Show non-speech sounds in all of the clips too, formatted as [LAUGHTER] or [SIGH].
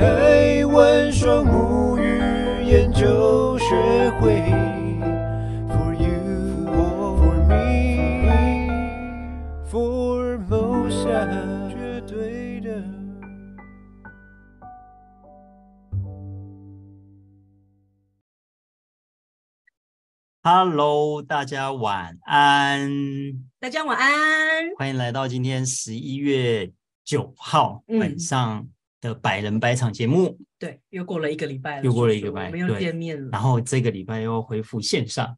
台湾双母语研究学会，For you or for me，For 梦想绝对的。Hello，大家晚安。大家晚安，欢迎来到今天十一月九号晚上的百人百场节目。嗯、对，又过了一个礼拜了，又过了一个礼拜，我们又见面了。然后这个礼拜又恢复线上。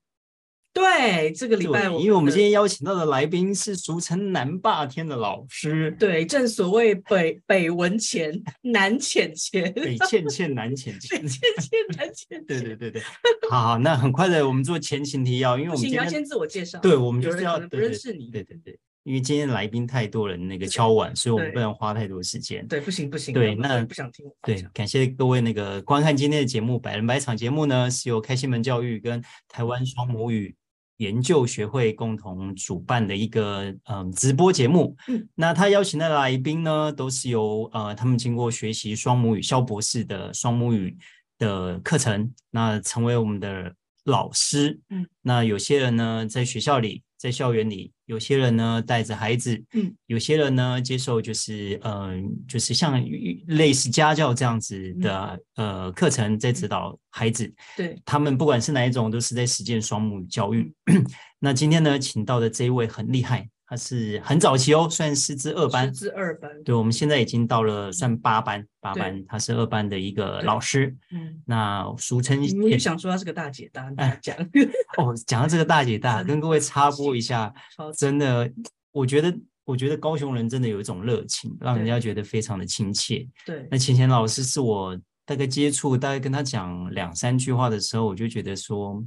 对，这个礼拜我，因为我们今天邀请到的来宾是俗称南霸天的老师。对，正所谓北北文钱，南浅钱，北欠欠，南浅浅，北欠欠，南浅浅。对对对对，好，好，那很快的，我们做前情提要，因为我们今天要先自我介绍。对，我们就是要不认识你。对对对，因为今天来宾太多了，那个敲碗，所以我们不能花太多时间。对，不行不行。对，那不想听。对，感谢各位那个观看今天的节目，百人百场节目呢，是由开心门教育跟台湾双母语研究学会共同主办的一个嗯直播节目，嗯，那他邀请的来宾呢，都是由呃他们经过学习双母语肖博士的双母语的课程，那成为我们的老师，嗯，那有些人呢在学校里。在校园里，有些人呢带着孩子，嗯，有些人呢接受就是嗯、呃，就是像类似家教这样子的、嗯、呃课程，在指导孩子。对，他们不管是哪一种，都是在实践双母教育。[CLEARS THROAT] 那今天呢，请到的这一位很厉害。他是很早期哦，算师资二班。师资二班，对，我们现在已经到了算八班，八班，他是二班的一个老师。嗯，那俗称，我就想说他是个大姐大，[LAUGHS] [LAUGHS] 哦，讲到这个大姐大，跟各位插播一下，真的，我觉得，我觉得高雄人真的有一种热情，让人家觉得非常的亲切。对，那浅浅老师是我大概接触，大概跟他讲两三句话的时候，我就觉得说，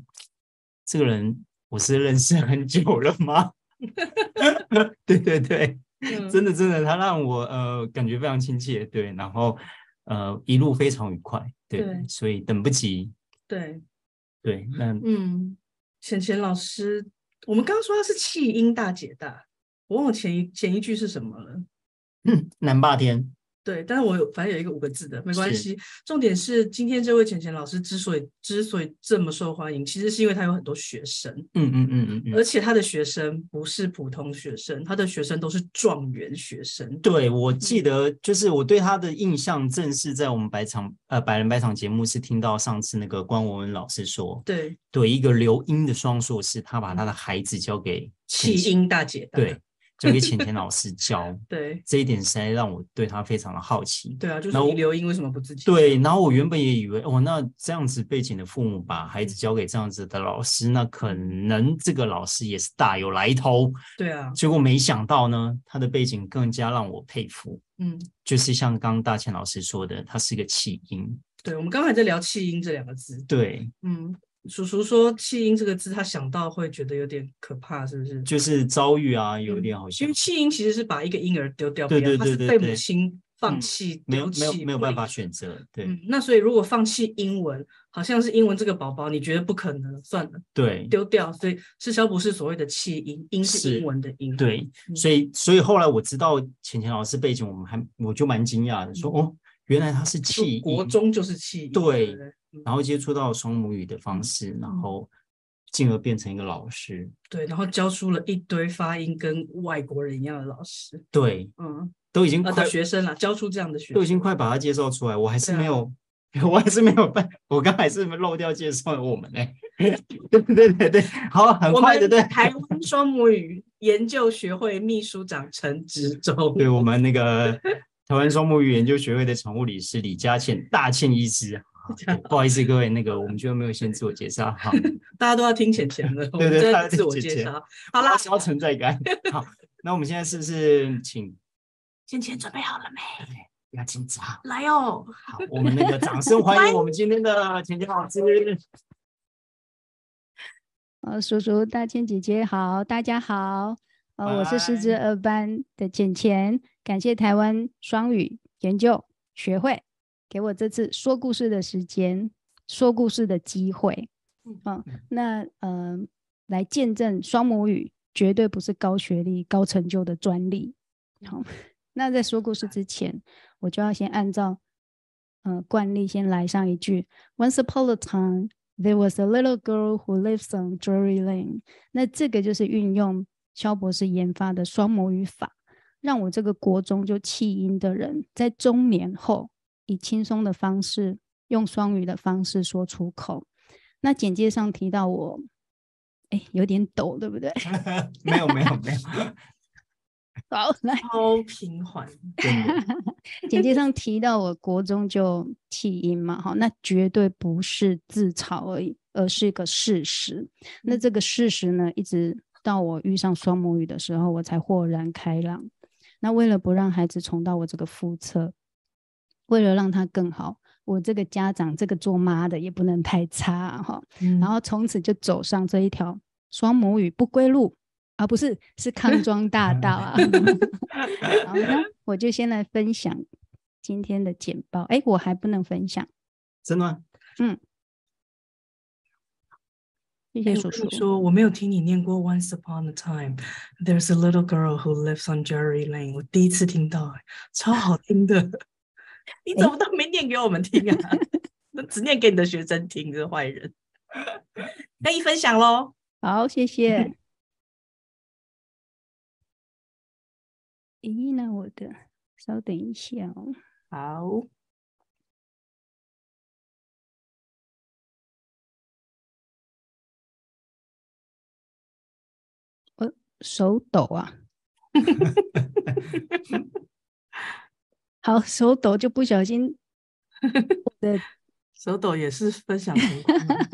这个人我是认识很久了吗？[LAUGHS] 对对对，嗯、真的真的，他让我呃感觉非常亲切，对，然后呃一路非常愉快，对，对。所以等不及，对。对，那嗯，浅浅老师，我们刚刚说他是气音大姐大，我忘了前一前一句是什么了，嗯，南霸天。对，但是我有反正有一个五个字的，没关系。重点是今天这位浅浅老师之所以之所以这么受欢迎，其实是因为他有很多学生，嗯嗯嗯嗯，而且他的学生不是普通学生，他的学生都是状元学生。对，我记得就是我对他的印象，正是在我们百场呃百人百场节目是听到上次那个关文文老师说，对对，一个留英的双硕士，他把他的孩子交给弃婴大姐大，对。交给浅浅老师教，[LAUGHS] 对这一点实在让我对他非常的好奇。对啊，就是留音为什么不自己？对，然后我原本也以为，哦，那这样子背景的父母把孩子交给这样子的老师，那可能这个老师也是大有来头。对啊，结果没想到呢，他的背景更加让我佩服。嗯，就是像刚刚大千老师说的，他是个弃婴。对，我们刚才在聊弃婴这两个字。对，嗯。叔叔说“弃婴”这个字，他想到会觉得有点可怕，是不是？就是遭遇啊，有点好像。因为弃婴其实是把一个婴儿丢掉，对对对对，被母亲放弃，没有没有没有办法选择。对，那所以如果放弃英文，好像是英文这个宝宝，你觉得不可能，算了，对，丢掉。所以是肖博士所谓的气音，音是英文的音。对，所以所以后来我知道浅浅老师背景，我们还我就蛮惊讶的，说哦，原来他是气音，国中就是气音，对。然后接触到双母语的方式，嗯、然后进而变成一个老师。对，然后教出了一堆发音跟外国人一样的老师。对，嗯，都已经快、啊、学生了，教出这样的学生，都已经快把他介绍出来，我还是没有，啊、[LAUGHS] 我还是没有办，我刚还是漏掉介绍我们呢。[LAUGHS] 对对对对，好，很快的，对。台湾双母语研究学会秘书长陈植中，对我们那个台湾双母语研究学会的常务理事李佳倩，大倩医师。[LAUGHS] 不好意思，各位，那个我们就没有先自我介绍，好，[LAUGHS] 大家都要听浅浅的，[LAUGHS] 对对对，自我介绍，好啦，需要存在感。好，那我们现在是不是请浅浅准备好了没？不要紧张，来哦。好，我们那个掌声欢迎我们今天的浅浅老师。呃，叔叔、大千姐姐好，大家好，呃，我是师资二班的浅浅，感谢台湾双语研究学会。给我这次说故事的时间，说故事的机会，嗯，嗯那呃，来见证双母语绝对不是高学历、高成就的专利。好，那在说故事之前，我就要先按照呃惯例先来上一句：Once upon a time, there was a little girl who lives on Drury Lane。那这个就是运用肖博士研发的双母语法，让我这个国中就弃音的人，在中年后以轻松的方式用双语的方式说出口。那简介上提到我，哎，有点抖，对不对？[LAUGHS] 没有，没有，没有。好，来，超平缓。简介上提到我国中就弃音嘛，哈，那绝对不是自嘲而已，而是一个事实。那这个事实呢，一直到我遇上双母语的时候，我才豁然开朗。那为了不让孩子重蹈我这个覆辙，为了让他更好，我这个家长，这个做妈的也不能太差哈。然后从此就走上这一条双母语不归路。啊，不是，是康庄大道啊。[LAUGHS] 好，那我就先来分享今天的简报。哎，我还不能分享，真的吗？嗯，谢谢叔叔。说我没有听你念过 Once upon a time, there's a little girl who lives on Drury Lane。我第一次听到，超好听的。你怎么都没念给我们听啊？[LAUGHS] 只念给你的学生听，这个坏人。可以分享喽。好，谢谢。[LAUGHS] 咦，那我的，稍等一下哦。好。我，手抖啊。[LAUGHS] 好，手抖就不小心。我的手抖也是分享。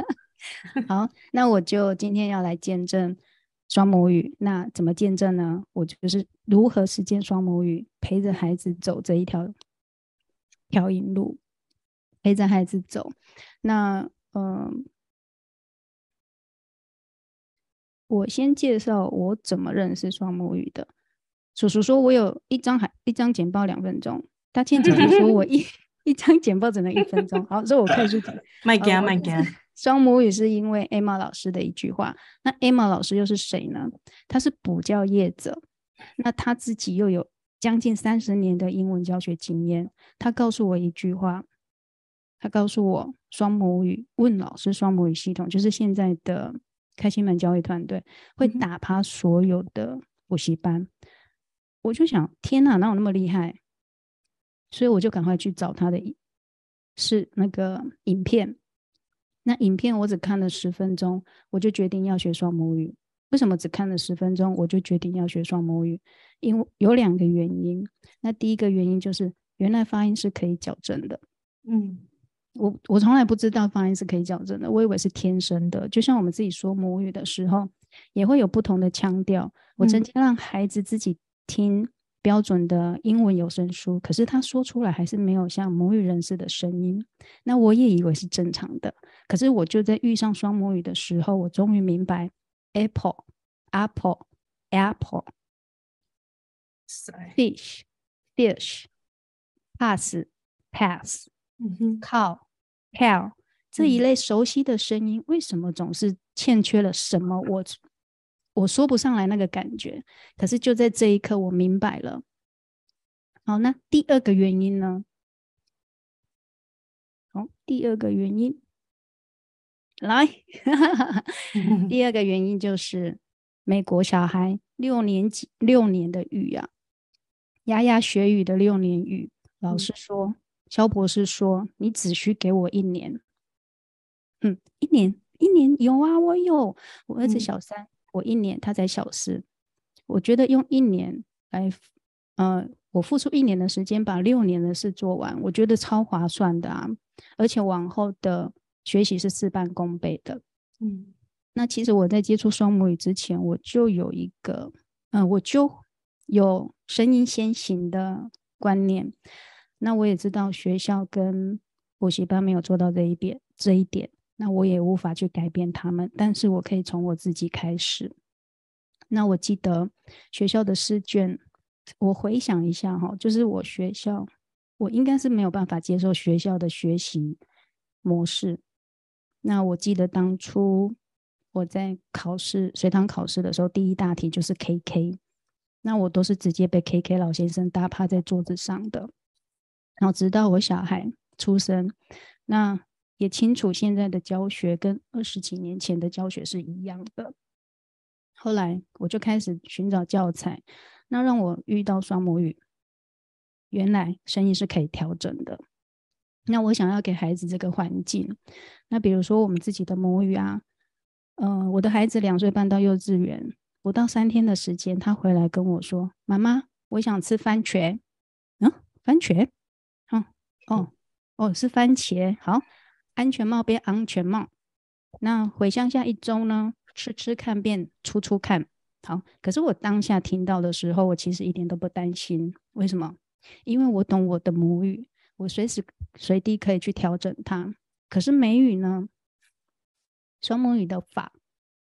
[LAUGHS] 好，那我就今天要来见证。双母语，那怎么见证呢？我就是如何实践双母语，陪着孩子走这一条条引路，陪着孩子走。那嗯、呃，我先介绍我怎么认识双母语的。叔叔说我有一张海一张简报两分钟，大倩姐姐说我一 [LAUGHS] 一张简报只能一分钟。好，所以我快速讲。麦加麦加。[LAUGHS] 双母语是因为 Emma 老师的一句话。那 Emma 老师又是谁呢？他是补教业者，那他自己又有将近三十年的英文教学经验。他告诉我一句话，他告诉我双母语问老师双母语系统就是现在的开心门教育团队会打趴所有的补习班。我就想，天哪，哪有那么厉害？所以我就赶快去找他的，是那个影片。那影片我只看了十分钟，我就决定要学双母语。为什么只看了十分钟我就决定要学双母语？因为有两个原因。那第一个原因就是原来发音是可以矫正的。嗯，我我从来不知道发音是可以矫正的，我以为是天生的。就像我们自己说母语的时候，也会有不同的腔调。我曾经让孩子自己听。标准的英文有声书，可是他说出来还是没有像母语人士的声音。那我也以为是正常的，可是我就在遇上双母语的时候，我终于明白：apple、apple、apple、fish、fish、pass、pass、嗯 cow、cow 这一类熟悉的声音，为什么总是欠缺了什么？我。我说不上来那个感觉，可是就在这一刻，我明白了。好，那第二个原因呢？好，第二个原因，来，[LAUGHS] 第二个原因就是美国小孩六年级六年的语啊，牙牙学语的六年语。老师说，肖博士说，你只需给我一年。嗯，一年，一年有啊，我有，我儿子小三。嗯我一年，他才小四。我觉得用一年来，呃，我付出一年的时间把六年的事做完，我觉得超划算的啊！而且往后的学习是事半功倍的。嗯，那其实我在接触双母语之前，我就有一个，嗯、呃，我就有声音先行的观念。那我也知道学校跟补习班没有做到这一点，这一点。那我也无法去改变他们，但是我可以从我自己开始。那我记得学校的试卷，我回想一下哈，就是我学校，我应该是没有办法接受学校的学习模式。那我记得当初我在考试随堂考试的时候，第一大题就是 KK，那我都是直接被 KK 老先生打趴在桌子上的。然后直到我小孩出生，那也清楚现在的教学跟二十几年前的教学是一样的。后来我就开始寻找教材，那让我遇到双母语，原来声音是可以调整的。那我想要给孩子这个环境，那比如说我们自己的母语啊，呃，我的孩子两岁半到幼稚园，不到三天的时间，他回来跟我说：“妈妈，我想吃番茄。”嗯，番茄，哦哦哦，是番茄。好，安全帽变安全帽。那回乡下一周呢？吃吃看变初初看。好，可是我当下听到的时候，我其实一点都不担心。为什么？因为我懂我的母语。我随时随地可以去调整它，可是美语呢？双母语的法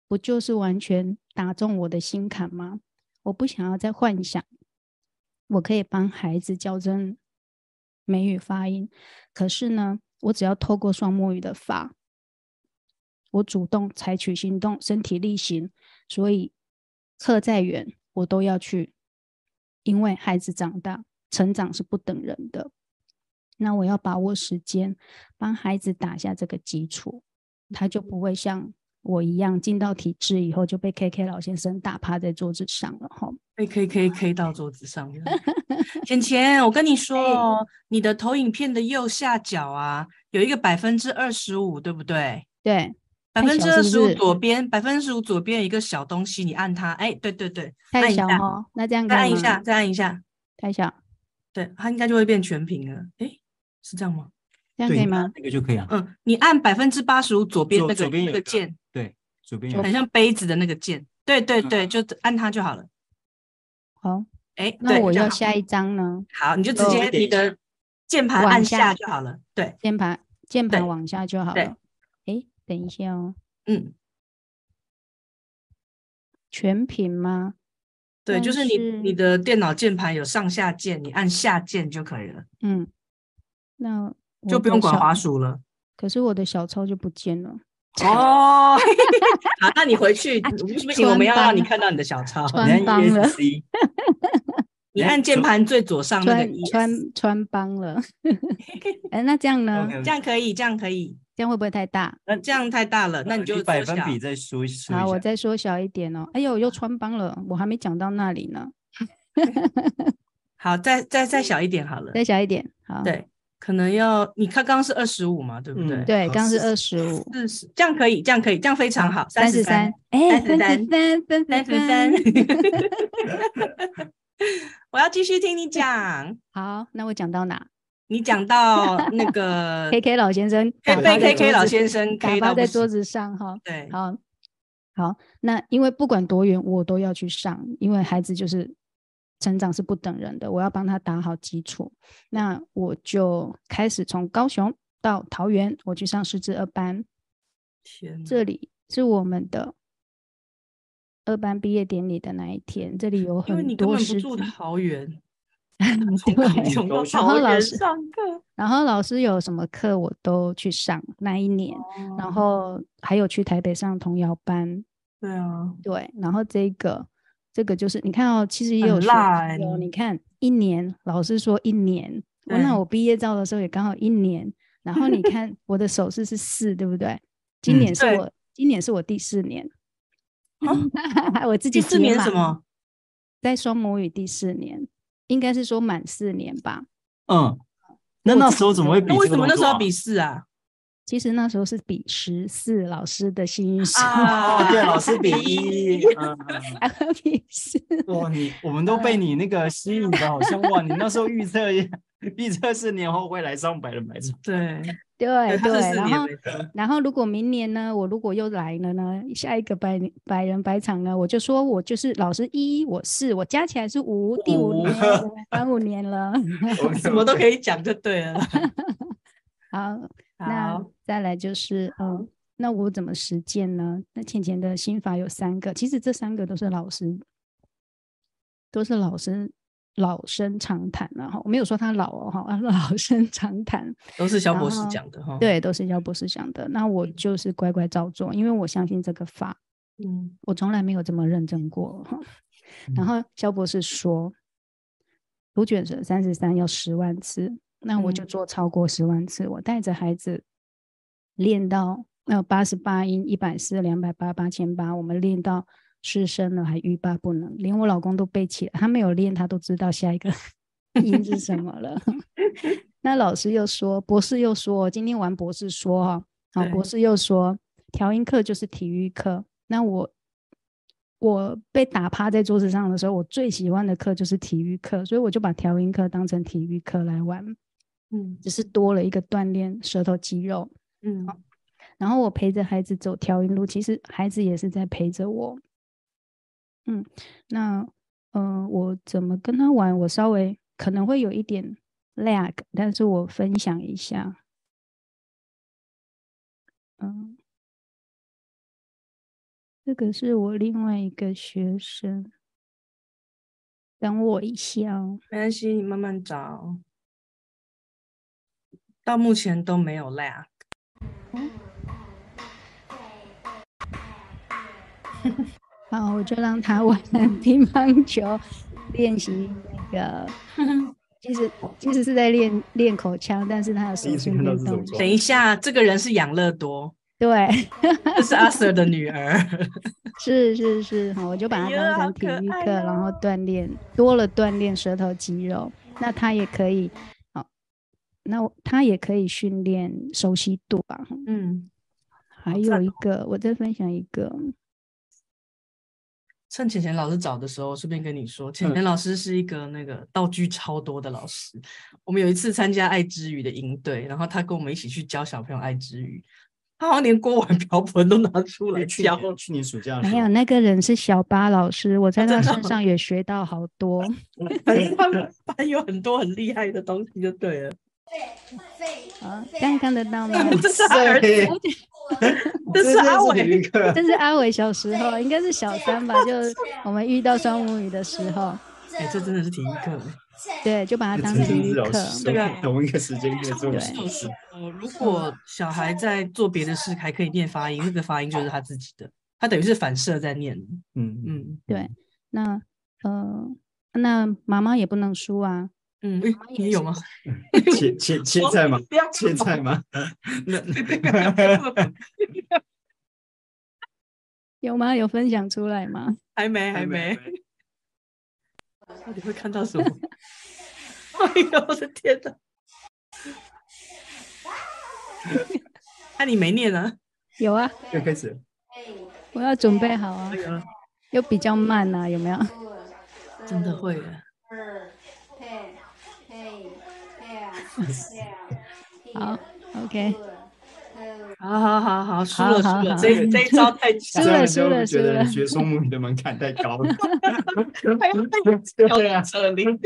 不就是完全打中我的心坎吗？我不想要再幻想，我可以帮孩子矫正美语发音，可是呢，我只要透过双目鱼的法，我主动采取行动，身体力行，所以课再远我都要去，因为孩子长大成长是不等人的。那我要把握时间，帮孩子打下这个基础，他就不会像我一样进到体制以后就被 K K 老先生打趴在桌子上了哈。被 K K K 到桌子上了。[LAUGHS] 钱钱，我跟你说，哦、你的投影片的右下角啊，有一个百分之二十五，对不对？对，百分之二十五左边，百分之十五左边有一个小东西，你按它，哎、欸，对对对，太小哦。那这样再按一下，再按一下，太小，对，它应该就会变全屏了。哎、欸。是这样吗？这样可以吗？那个就可以啊。嗯，你按百分之八十五左边那个那个键，对，左边有很像杯子的那个键，对对对，就按它就好了。好，哎，那我要下一张呢？好，你就直接你的键盘按下就好了。对，键盘键盘往下就好了。哎，等一下哦。嗯，全屏吗？对，就是你你的电脑键盘有上下键，你按下键就可以了。嗯。那就不用管滑鼠了。可是我的小抄就不见了。[LAUGHS] 哦，好，那你回去不行，我们要让你看到你的小抄。穿帮了。[LAUGHS] 你按键盘最左上那个穿穿帮了。[LAUGHS] 哎，那这样呢？这样可以，这样可以，这样会不会太大？那这样太大了，那你就百分比再缩一缩。好，我再缩小一点哦。哎呦，又穿帮了，我还没讲到那里呢。好，再再再小一点好了。再小一点，好。对。可能要你看，刚刚是二十五嘛，对不对？嗯、对，刚刚是二十五，四十，这样可以，这样可以，这样非常好。三十三，哎，三十三，三十三，[LAUGHS] 我要继续听你讲。[LAUGHS] 好，那我讲到哪？你讲到那个 [LAUGHS] K K 老先生，被 K K 老先生打趴在桌子上哈。对，好，好，那因为不管多远，我都要去上，因为孩子就是。成长是不等人的，我要帮他打好基础。那我就开始从高雄到桃园，我去上师资二班。天哪，这里是我们的二班毕业典礼的那一天，这里有很多师资。因为你根本不住桃园，[LAUGHS] 然后老师上课，然后老师有什么课我都去上那一年，哦、然后还有去台北上童谣班。对啊，对，然后这个。这个就是你看哦，其实也有说有，你看一年，老师说一年，我那我毕业照的时候也刚好一年，然后你 [LAUGHS] 看我的手势是四，对不对？今年是我今年是我第四年，[LAUGHS] 我自己第四年什么？在双母语第四年，应该是说满四年吧？嗯，那那时候怎么会比？为什么那时候比四啊？其实那时候是比十四，老师的幸运数哦，对，老师比一 [LAUGHS] [LAUGHS] 还会比四。[LAUGHS] 哇，你我们都被你那个吸引的，好像哇，你那时候预测预测是年后会来上百人百场，对对对。然后然后如果明年呢，我如果又来了呢，下一个百百人百场呢，我就说我就是老师一，我四，我加起来是五，第五年，满五年了，什么都可以讲就对了。好。那再来就是，嗯，那我怎么实践呢？那浅浅的心法有三个，其实这三个都是老师，都是老师老生常谈了哈。我没有说他老哦哈，[LAUGHS] 老生常谈，都是肖博士讲的哈。对，都是肖博士讲的。那我就是乖乖照做，因为我相信这个法，嗯，我从来没有这么认真过哈。然后肖博士说，读卷舌三十三要十万次。那我就做超过十万次。嗯、我带着孩子练到那八十八音、一百四、两百八、八千八，我们练到失声了，还欲罢不能，连我老公都背起来。他没有练，他都知道下一个 [LAUGHS] 音是什么了。[LAUGHS] 那老师又说，博士又说，今天玩博士说哈，好，博士又说调音课就是体育课。那我。我被打趴在桌子上的时候，我最喜欢的课就是体育课，所以我就把调音课当成体育课来玩，嗯，只是多了一个锻炼舌头肌肉，嗯，然后我陪着孩子走调音路，其实孩子也是在陪着我，嗯，那，嗯、呃，我怎么跟他玩？我稍微可能会有一点 lag，但是我分享一下，嗯。这个是我另外一个学生，等我一下哦。没关系，你慢慢找。到目前都没有 lag。[LAUGHS] 好，我就让他玩乒乓球，练习那个。其实其实是在练练口腔，但是他有手势运动。等一下，这个人是养乐多。对，[LAUGHS] 这是阿 Sir 的女儿，[LAUGHS] 是是是，好，我就把它当成体育课，然后锻炼多了锻炼舌头肌肉，那他也可以，好，那他也可以训练熟悉度吧，嗯，还有一个，我再分享一个，趁浅浅老师找的时候，顺便跟你说，浅浅老师是一个那个道具超多的老师，我们有一次参加爱之语的营队，然后他跟我们一起去教小朋友爱之语。他好像连锅碗瓢盆都拿出来教。去年暑假没有那个人是小巴老师，我在他身上也学到好多。[LAUGHS] 他们班有很多很厉害的东西，就对了。啊，这样看得到吗？这是阿伟，[LAUGHS] 这是阿伟，这是阿伟小时候，应该是小三吧？就我们遇到双母语的时候。哎，这真的是体育课。对，就把它当体育课。这个同一个时间可以做事。呃，如果小孩在做别的事还可以念发音，那个发音就是他自己的，他等于是反射在念。嗯嗯，对。那呃，那妈妈也不能输啊。嗯，你有吗？[LAUGHS] 切切切菜吗？切菜吗？[LAUGHS] [LAUGHS] 那有吗？有分享出来吗？还没，还没。到底会看到什么？哎呦，我的天哪！那、啊、你没念啊？有啊，又开始。我要准备好啊。又比较慢啊，有没有？真的会的。好，OK。好好好好，输了输了，这这一招太 [LAUGHS] 强了，输了输了，觉得学双母语的门槛太高了。[LAUGHS] 对啊，车龄。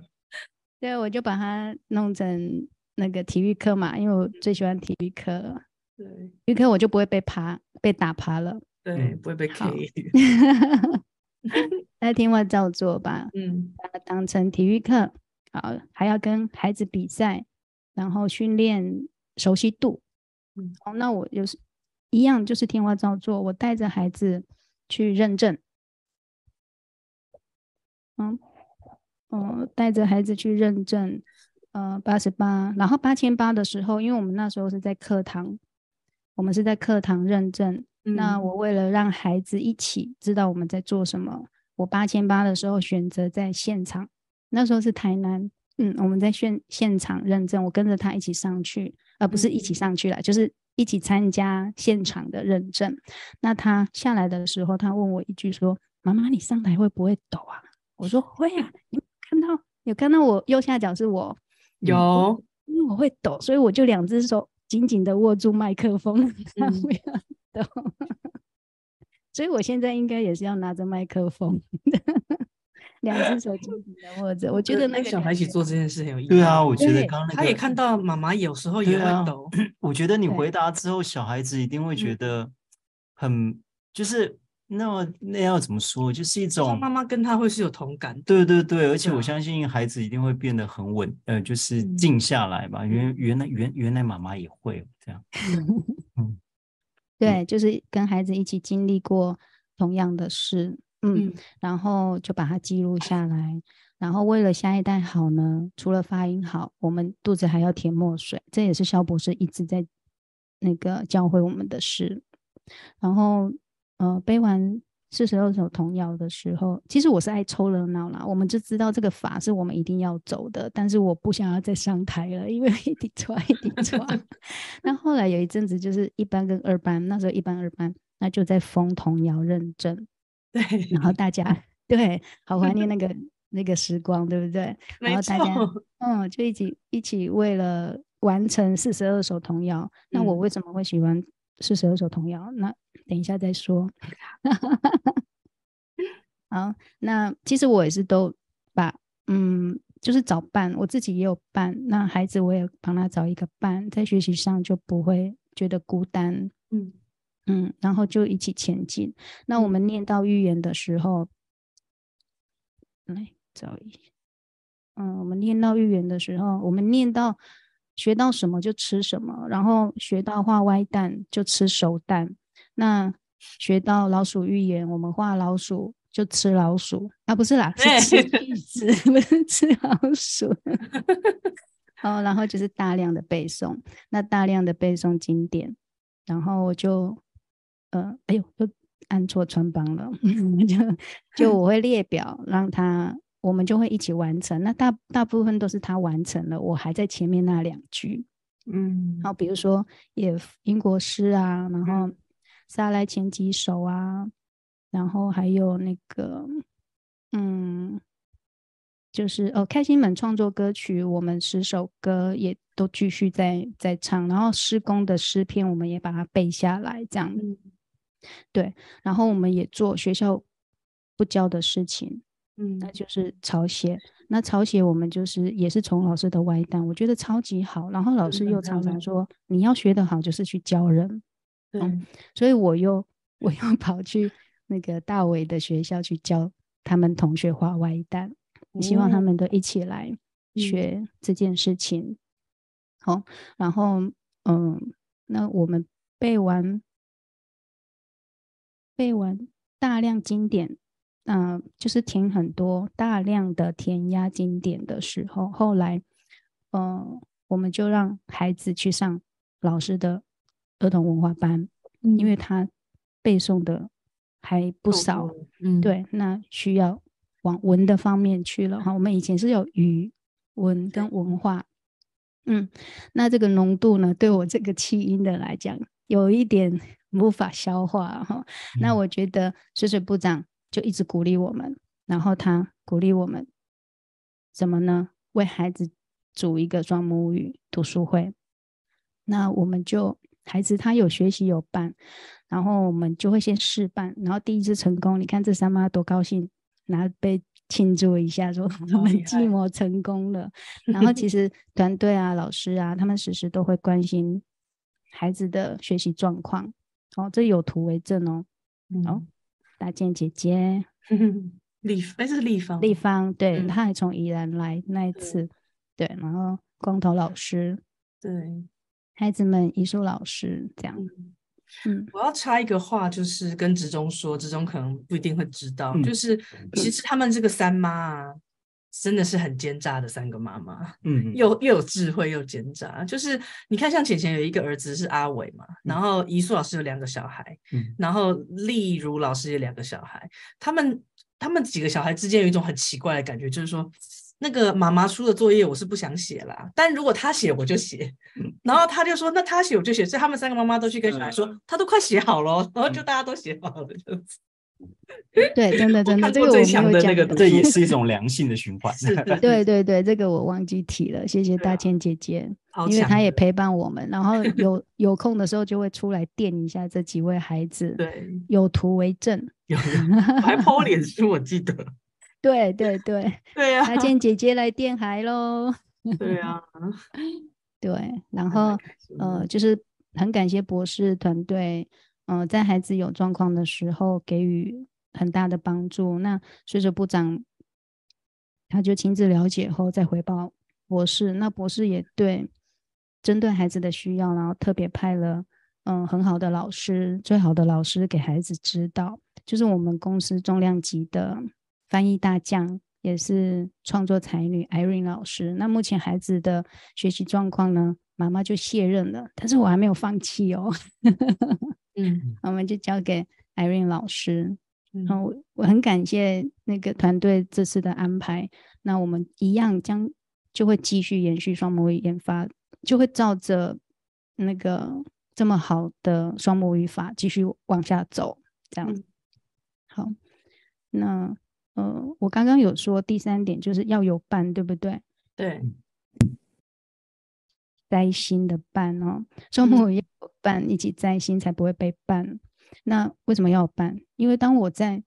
[LAUGHS] 对，我就把它弄成那个体育课嘛，因为我最喜欢体育课。对，体育课我就不会被趴被打趴了。对，不会被 K。那听话照做吧。嗯，把它当成体育课，好，还要跟孩子比赛，然后训练熟悉度。嗯，哦，那我就是一样，就是听话照做。我带着孩子去认证，嗯，嗯，带着孩子去认证，呃，八十八，然后八千八的时候，因为我们那时候是在课堂，我们是在课堂认证。嗯、那我为了让孩子一起知道我们在做什么，我八千八的时候选择在现场。那时候是台南，嗯，我们在现现场认证，我跟着他一起上去。而不是一起上去了，就是一起参加现场的认证。那他下来的时候，他问我一句说：“妈妈，你上台会不会抖啊？”我说：“会啊。”你看到有看到我右下角是我有，因为我会抖，所以我就两只手紧紧的握住麦克风，[LAUGHS] 他不要抖。[LAUGHS] 所以我现在应该也是要拿着麦克风。两只手紧紧的握着，我觉得那个小孩一起做这件事很有意义。对啊，我觉得刚刚那个他也看到妈妈有时候也会抖。啊、[CLEARS THROAT] 我觉得你回答之后，小孩子一定会觉得很就是那那要怎么说，就是一种妈妈跟他会是有同感。对对对，而且我相信孩子一定会变得很稳，呃，就是静下来吧。原原来原原来妈妈也会这样。[LAUGHS] 嗯，对，就是跟孩子一起经历过同样的事。嗯，然后就把它记录下来。然后为了下一代好呢，除了发音好，我们肚子还要填墨水，这也是肖博士一直在那个教会我们的事。然后，呃，背完四十二首童谣的时候，其实我是爱凑热闹啦。我们就知道这个法是我们一定要走的，但是我不想要再上台了，因为一定错，一定错。[LAUGHS] 那后来有一阵子就是一班跟二班，那时候一班二班，那就在封童谣认证。对，然后大家 [LAUGHS] 对，好怀念那个 [LAUGHS] 那个时光，对不对？然后大家嗯，就一起一起为了完成四十二首童谣。那我为什么会喜欢？四十二首童谣，那等一下再说。[LAUGHS] 好，那其实我也是都把，嗯，就是找伴，我自己也有伴，那孩子我也帮他找一个伴，在学习上就不会觉得孤单，嗯嗯，然后就一起前进。那我们念到寓言的时候，来找一下，嗯，我们念到寓言的时候，我们念到。学到什么就吃什么，然后学到画歪蛋就吃熟蛋。那学到老鼠寓言，我们画老鼠就吃老鼠啊，不是啦，是吃 [LAUGHS] 兔子，不是吃老鼠。好，[LAUGHS] 然后就是大量的背诵，那大量的背诵经典，然后我就呃，哎呦，又按错穿帮了，[LAUGHS] 就就我会列表让他。我们就会一起完成，那大大部分都是他完成了，我还在前面那两句，嗯，好，比如说也英国诗啊，然后撒来前几首啊，然后还有那个，嗯，就是哦，开心门创作歌曲，我们十首歌也都继续在在唱，然后施工的诗篇，我们也把它背下来，这样，嗯，对，然后我们也做学校不教的事情。嗯，那就是抄写。那抄写我们就是也是从老师的外单，我觉得超级好。然后老师又常常说，你要学得好，就是去教人。对、嗯，所以我又我又 [LAUGHS] 跑去那个大伟的学校去教他们同学画外单，哦、希望他们都一起来学这件事情。嗯、好，然后嗯，那我们背完背完大量经典。嗯、呃，就是填很多大量的填鸭经典的时候，后来，嗯、呃，我们就让孩子去上老师的儿童文化班，嗯、因为他背诵的还不少，嗯，对，那需要往文的方面去了哈。我们以前是有语文跟文化，嗯，那这个浓度呢，对我这个气音的来讲，有一点无法消化哈。嗯、那我觉得水水部长。就一直鼓励我们，然后他鼓励我们怎么呢？为孩子组一个双母语读书会。那我们就孩子他有学习有伴，然后我们就会先试办，然后第一次成功，你看这三妈多高兴，拿杯庆祝一下，说 [LAUGHS] 我们计谋成功了。然后其 [LAUGHS] 实团队啊、老师啊，他们时时都会关心孩子的学习状况。哦，这有图为证哦。嗯、哦。大健姐姐，[LAUGHS] 立哎，这是立方，立方，对，嗯、他还从宜兰来那一次，对，对，然后光头老师，对，孩子们艺术老师这样，嗯，嗯，我要插一个话，就是跟职中说，职中可能不一定会知道，嗯、就是其实他们这个三妈啊。真的是很奸诈的三个妈妈，嗯，[LAUGHS] 又又有智慧又奸诈。就是你看，像浅浅有一个儿子是阿伟嘛，嗯、然后怡素老师有两个小孩，嗯，然后丽如老师有两个小孩，他们他们几个小孩之间有一种很奇怪的感觉，就是说那个妈妈出的作业我是不想写啦，但如果他写我就写，嗯、然后他就说那他写我就写，所以他们三个妈妈都去跟小孩说，嗯、他都快写好了，然后就大家都写好了这样子。[LAUGHS] 对，真的真的，这个我最强的那个，这也是一种良性的循环。[LAUGHS] 对对对，这个我忘记提了，谢谢大千姐姐，[LAUGHS] 因为她也陪伴我们，然后有有空的时候就会出来电一下这几位孩子。对，有图为证，有还 po 脸书，我记得。对对对对呀，大千姐姐来电孩喽。对啊，对，然后呃，就是很感谢博士团队。嗯、呃，在孩子有状况的时候，给予很大的帮助。那随着部长，他就亲自了解后再回报博士。那博士也对针对孩子的需要，然后特别派了嗯、很好的老师，最好的老师给孩子指导，就是我们公司重量级的翻译大将也是创作才女 Irene 老师。那目前孩子的学习状况呢，妈妈就卸任了，但是我还没有放弃哦。[LAUGHS] 嗯，我们就交给 Irene 老师。然后我我很感谢那个团队这次的安排。那我们一样将就会继续延续双母语研发，就会照着那个这么好的双母语法继续往下走。这样，好。那呃，我刚刚有说第三点就是要有伴，对不对？对。在心的伴哦，双母有伴，一起在心才不会被绊。那为什么要有伴？因为当我在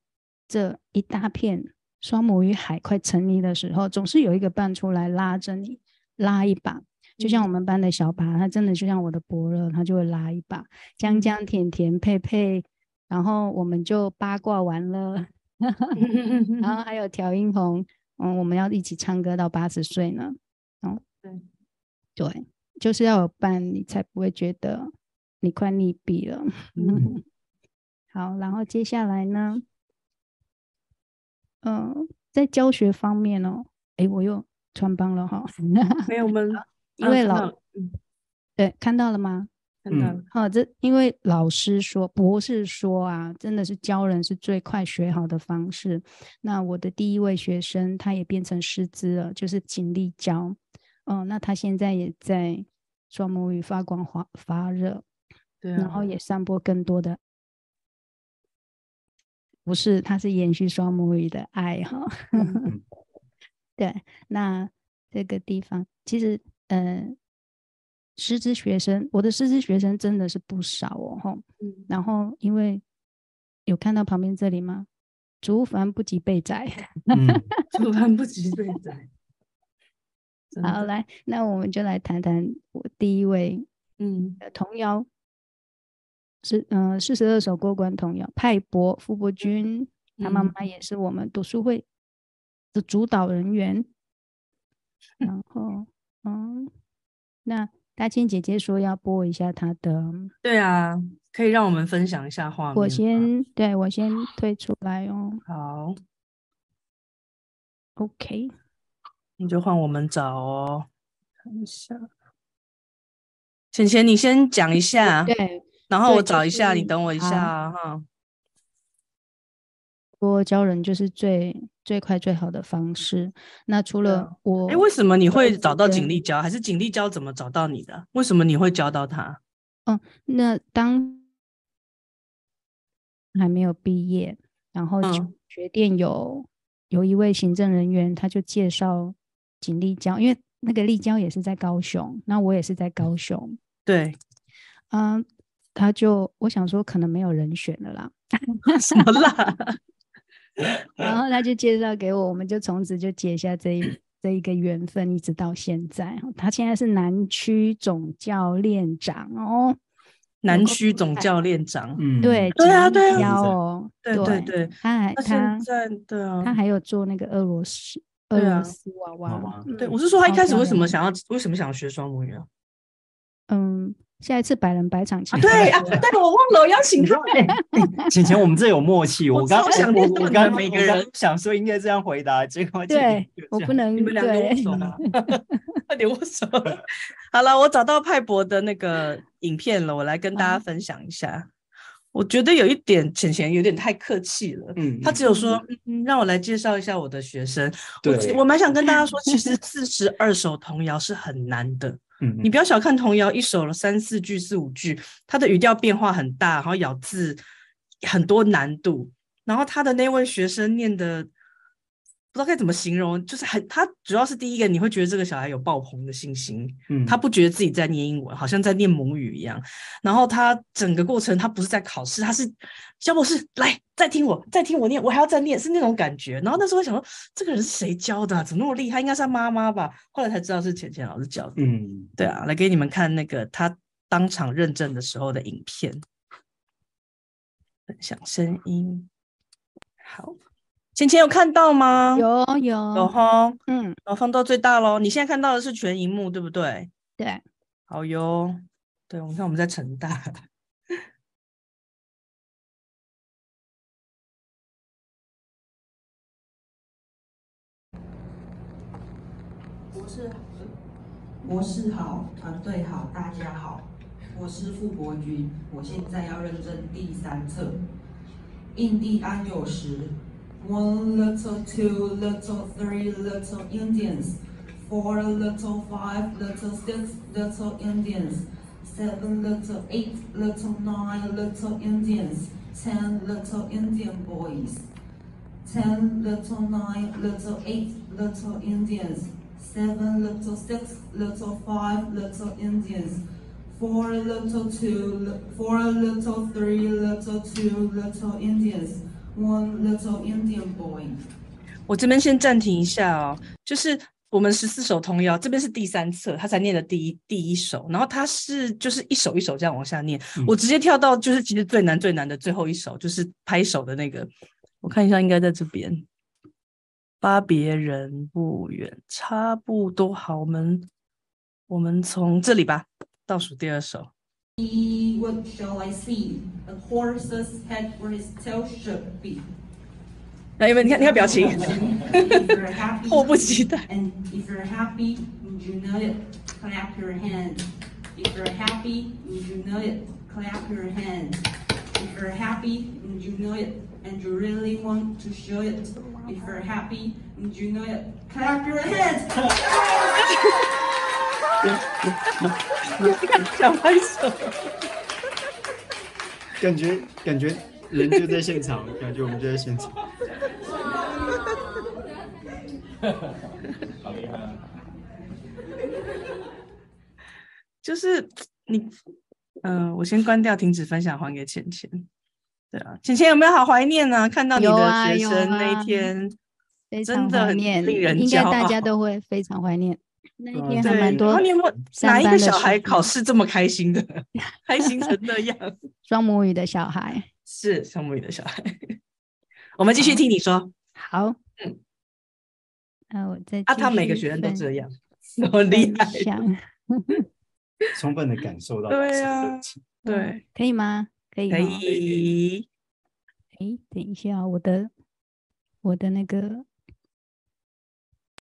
这一大片双母鱼海快沉溺的时候，总是有一个伴出来拉着你，拉一把。就像我们班的小拔，他真的就像我的伯乐，他就会拉一把。江江、甜甜、佩佩，然后我们就八卦完了，[LAUGHS] 然后还有调音红，嗯，我们要一起唱歌到八十岁呢。哦，对，对。就是要有伴，你才不会觉得你快溺毙了。嗯、[LAUGHS] 好，然后接下来呢？嗯、呃，在教学方面哦，哎，我又穿帮了哈。[LAUGHS] 没有，我们因为老，对，看到了吗？看到了。好，这因为老师说，博士说啊，真的是教人是最快学好的方式。那我的第一位学生，他也变成师资了，就是尽力教。哦，那他现在也在双母语发光发发热，对、啊，然后也散播更多的，不是，它是延续双母语的爱哈。嗯、[LAUGHS] 对，那这个地方其实，呃，师资学生，我的师资学生真的是不少哦，哈、嗯，然后因为有看到旁边这里吗？竹房 [LAUGHS] 不及被宰，竹房不及备载。好，来，那我们就来谈谈我第一位，嗯，童谣是，嗯，四十二首过关童谣，派博傅伯君，他妈妈也是我们读书会的主导人员。[LAUGHS] 嗯、然后，嗯，那大千姐姐说要播一下她的，对啊，可以让我们分享一下画面。我先，对，我先退出来哦。好，OK。你就换我们找哦，看一下，浅浅，你先讲一下，对，然后我找一下，就是、你等我一下哈。我教人就是最最快最好的方式。那除了我，哎，为什么你会找到景丽教？还是景丽教怎么找到你的？为什么你会教到他？哦，那当还没有毕业，然后学店有、嗯、有一位行政人员，他就介绍。景丽教，因为那个丽教也是在高雄，那我也是在高雄。对，嗯，他就我想说，可能没有人选了啦。[LAUGHS] 什么啦？[LAUGHS] 然后他就介绍给我，我们就从此就结下这一这一个缘分，一直到现在。他现在是南区总教练长哦，南区总教练长。嗯，对，对啊，对啊，哦，对对对，他还他在对啊，他还有做那个俄罗斯。俄罗斯娃娃，娃娃，对，我是说他一开始为什么想要，为什么想要学双母语啊？嗯，下一次百人百场，对啊，对，我忘了邀请他。[LAUGHS] [LAUGHS] 浅浅，我们这有默契。我刚想，我我刚每个人想说应该这样回答，结果对我不能，你们两个握手吗？[LAUGHS] 快点握手。好了，我找到派博的那个影片了，我来跟大家分享一下。我觉得有一点浅浅有点太客气了，嗯，他只有说，嗯，让我来介绍一下我的学生。对，我我蛮想跟大家说，其实 [LAUGHS] 四十二首童谣是很难的，嗯，你不要小看童谣，一首了三四句、四五句，它的语调变化很大，然后咬字很多难度，然后他的那位学生念的。不知道该怎么形容，就是很他主要是第一个，你会觉得这个小孩有爆棚的信心，嗯，他不觉得自己在念英文，好像在念母语一样。然后他整个过程，他不是在考试，他是肖博士来再听我，再听我念，我还要再念，是那种感觉。然后那时候我想说，这个人是谁教的啊？怎么那么厉害？应该是他妈妈吧？后来才知道是浅浅老师教的。嗯，对啊，来给你们看那个他当场认证的时候的影片，分享声音，好。浅浅有看到吗？有有有哈，嗯，然后放到最大喽。你现在看到的是全荧幕，对不对？对，好哟。对，我们看我们在成大。博士，博士好，团队好，大家好，我是傅博君，我现在要认证第三册。印第安有时，One little, two little, three little Indians, four little, five little, six little Indians, seven little, eight little, nine little Indians, ten little Indian boys. Ten little, nine little, eight little Indians, seven little, six little, five little Indians, four little, two, four little, three little, two little Indians, one little Indian boy。我这边先暂停一下哦，就是我们十四首童谣，这边是第三册，他才念的第一第一首，然后他是就是一首一首这样往下念，嗯、我直接跳到就是其实最难最难的最后一首，就是拍手的那个。我看一下，应该在这边。巴别人不远，差不多好。我们我们从这里吧，倒数第二首。What shall I see? A horse's head where his tail should be. 来，有没有？你看，你看表情，迫不及待。And [LAUGHS] if you're happy, you know it, clap your hands. If you're happy, you know it, clap your hands. If you're happy, you know it. And you really want to show it. If you're happy, and you know it, clap your hands. [LAUGHS] 想拍手，感觉感觉人就在现场，[LAUGHS] 感觉我们就在现场。好厉害！就是你，嗯、呃，我先关掉，停止分享，还给钱钱。对啊，浅浅有没有好怀念呢？看到你的学生那一天，真的很令人。应该大家都会非常怀念那一天，还蛮多。你有没有哪一个小孩考试这么开心的，[LAUGHS] 开心成那样？[LAUGHS] 双母语的小孩 [LAUGHS] 是双母语的小孩。我们继续听你说。好，嗯，那我再啊，他每个学生都这样，多厉害，充分的感受到。对啊，对，可以吗？可以，可以。哎，等一下，我的我的那个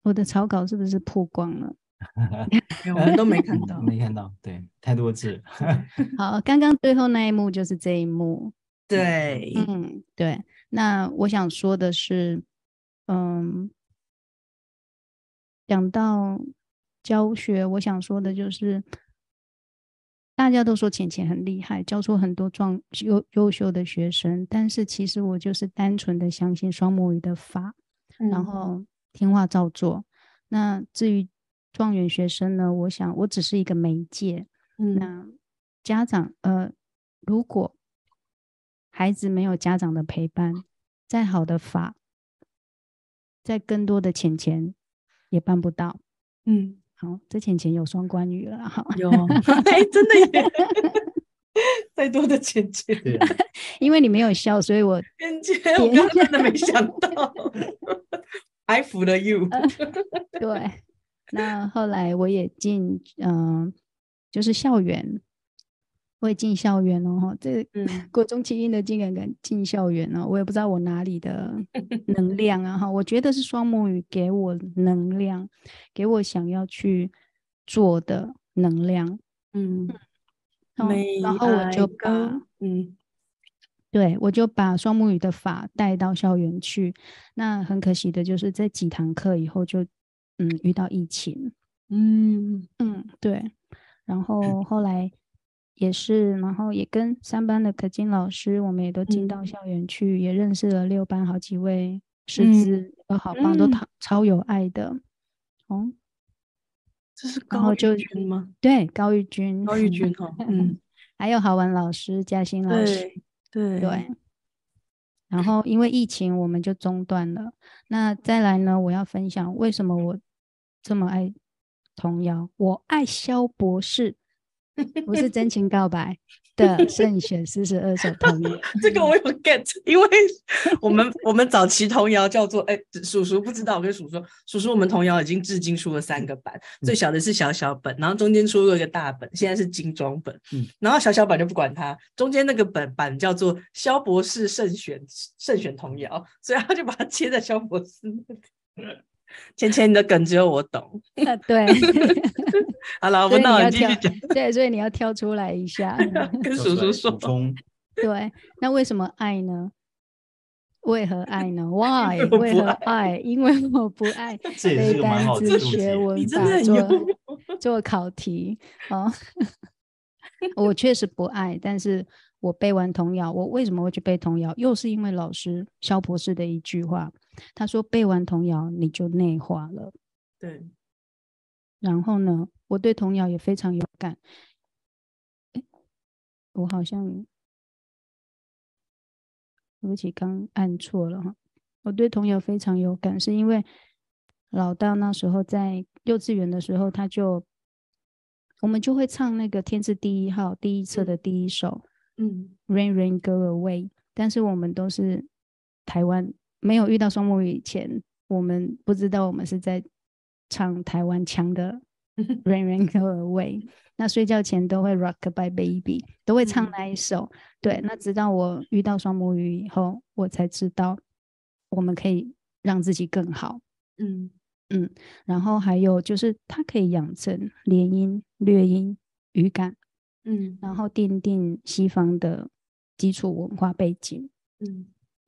我的草稿是不是曝光了？[LAUGHS] 我们都没看到，[LAUGHS] 没看到。对，太多字。[LAUGHS] 好，刚刚最后那一幕就是这一幕。对，嗯，对。那我想说的是，嗯，讲到教学，我想说的就是。大家都说浅浅很厉害，教出很多壮优优秀的学生。但是其实我就是单纯的相信双母语的法，嗯、然后听话照做。那至于状元学生呢？我想我只是一个媒介。嗯、那家长呃，如果孩子没有家长的陪伴，再好的法，再更多的钱钱也办不到。嗯。好，这钱钱有双关语了，好，有，哎，真的耶，[LAUGHS] 再多的钱钱，[LAUGHS] 因为你没有笑，所以我浅浅，[LAUGHS] 我真的没想到，I 服了 you，对，那后来我也进，嗯、呃，就是校园。我也进校园了哈，这个国中七音的竟然敢进校园了，我也不知道我哪里的能量啊哈，我觉得是双母语给我能量，给我想要去做的能量，嗯，然后，然后我就把，嗯，对，我就把双母语的法带到校园去，那很可惜的就是这几堂课以后就，嗯，遇到疫情，嗯。嗯，对，然后后来。也是，然后也跟三班的可金老师，我们也都进到校园去，嗯、也认识了六班好几位师资，都、嗯、好棒，嗯、都超超有爱的。哦，这是高玉君吗？对，高玉君，高玉君。哦，[LAUGHS] 嗯，还有郝文老师、嘉欣老师，对对，然后因为疫情，我们就中断了。那再来呢？我要分享为什么我这么爱童谣，我爱肖博士。不是真情告白 [LAUGHS] 的慎选四十二首童谣，[LAUGHS] 这个我有 get，因为我们我们早期童谣叫做哎，叔叔不知道，我跟叔叔说，叔叔我们童谣已经至今出了三个版，嗯、最小的是小小本，然后中间出了一个大本，现在是精装本，嗯，然后小小本就不管它，中间那个本版叫做萧博士慎选慎选童谣，所以他就把它切在萧博士那个。浅浅，你的梗只有我懂。[LAUGHS] 啊，对。好了，我们那我继续讲。对，所以你要跳出来一下，[LAUGHS] 跟叔叔说。对，那为什么爱呢？为何爱呢？Why？[LAUGHS] 为何爱？因为我不爱背单词、学文法、做做考题。哦，我确实不爱，但是我背完童谣，我为什么会去背童谣？又是因为老师肖博士的一句话，他说背完童谣你就内化了。对。然后呢，我对童谣也非常有感。我好像。对不起，刚按错了哈。我对童谣非常有感，是因为老大那时候在幼稚园的时候，他就我们就会唱那个《天字第一号》第一册的第一首，嗯，Rain Rain Go Away。但是我们都是台湾，没有遇到双母语以前，我们不知道我们是在唱台湾腔的。[LAUGHS] Rain Rain Go Away，那睡觉前都会 Rock-a-Bye Baby，都会唱那一首。嗯、对，那直到我遇到双母语以后，我才知道我们可以让自己更好。嗯嗯，然后还有就是它可以养成连音、略音、语感。嗯，然后奠定西方的基础文化背景。嗯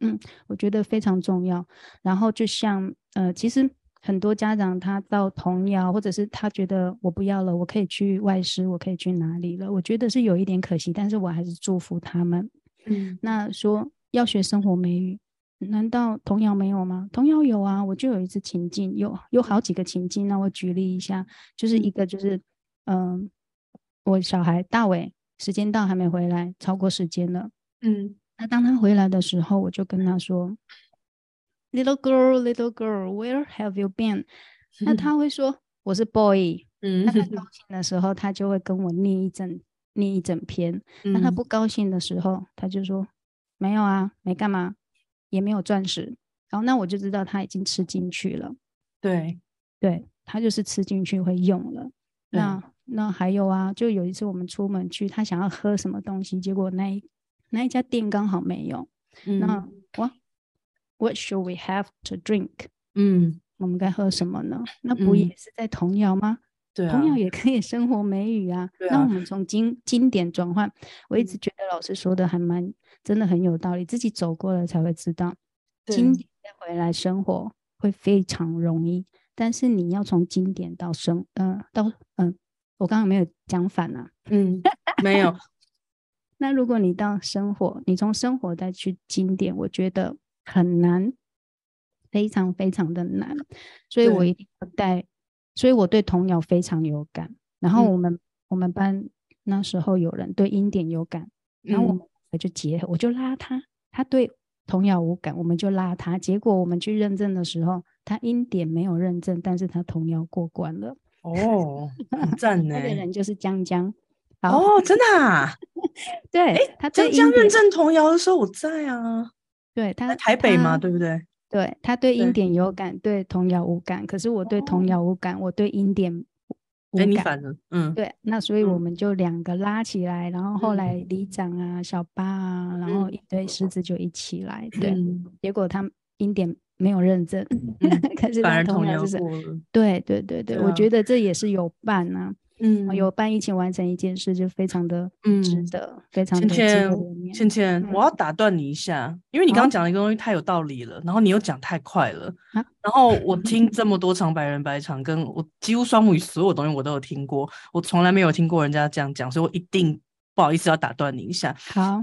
嗯，我觉得非常重要。然后就像呃，其实。很多家长他到童谣，或者是他觉得我不要了，我可以去外师，我可以去哪里了？我觉得是有一点可惜，但是我还是祝福他们。嗯，那说要学生活美语，难道童谣没有吗？童谣有啊，我就有一次情境，有有好几个情境。那我举例一下，就是一个就是，嗯、呃，我小孩大伟时间到还没回来，超过时间了。嗯，那当他回来的时候，我就跟他说。Little girl, little girl, where have you been？、嗯、那 [LAUGHS] 他会说我是 boy。嗯，那他 [LAUGHS] 高兴的时候，他就会跟我念一整念一整篇。嗯、那他不高兴的时候，他就说没有啊，没干嘛，也没有钻石。然后那我就知道他已经吃进去了。对，对他就是吃进去会用了。那那还有啊，就有一次我们出门去，他想要喝什么东西，结果那一那一家店刚好没有。嗯、那哇。What should we have to drink？嗯，我们该喝什么呢？那不也是在童谣吗？对、啊，童谣也可以生活美语啊。啊那我们从经经典转换，我一直觉得老师说的还蛮真的很有道理，自己走过了才会知道，经典再回来生活会非常容易。但是你要从经典到生，嗯、呃，到嗯、呃，我刚刚没有讲反啊，嗯，没有。那如果你到生活，你从生活再去经典，我觉得。很难，非常非常的难，所以我一定要带，所以我对童谣非常有感。然后我们、嗯、我们班那时候有人对音典有感，然后我们就结我就拉他，他对童谣无感，我们就拉他。结果我们去认证的时候，他音典没有认证，但是他童谣过关了。哦，很赞 [LAUGHS] 呢！那个人就是江江。哦，真的啊？[LAUGHS] 对，欸、他江江认证童谣的时候我在啊。对他在台北嘛，他对不对？对，他对音点有感，对，童谣无感。可是我对童谣无感，哦、我对音点无感。你反了，嗯，对。那所以我们就两个拉起来，嗯、然后后来里长啊、小八啊，嗯、然后一堆狮子就一起来。嗯、对，结果他音点没有认证，嗯、[LAUGHS] 可是他童谣就是。对对对对，啊、我觉得这也是有伴啊。嗯，有伴一起完成一件事，就非常的值得，嗯、非常的值得。倩倩，我要打断你一下，嗯、因为你刚刚讲的一个东西太有道理了，然后你又讲太快了。啊、然后我 [LAUGHS] 听这么多场白人白场，跟我几乎双母语所有东西我都有听过，我从来没有听过人家这样讲，所以我一定不好意思要打断你一下。好，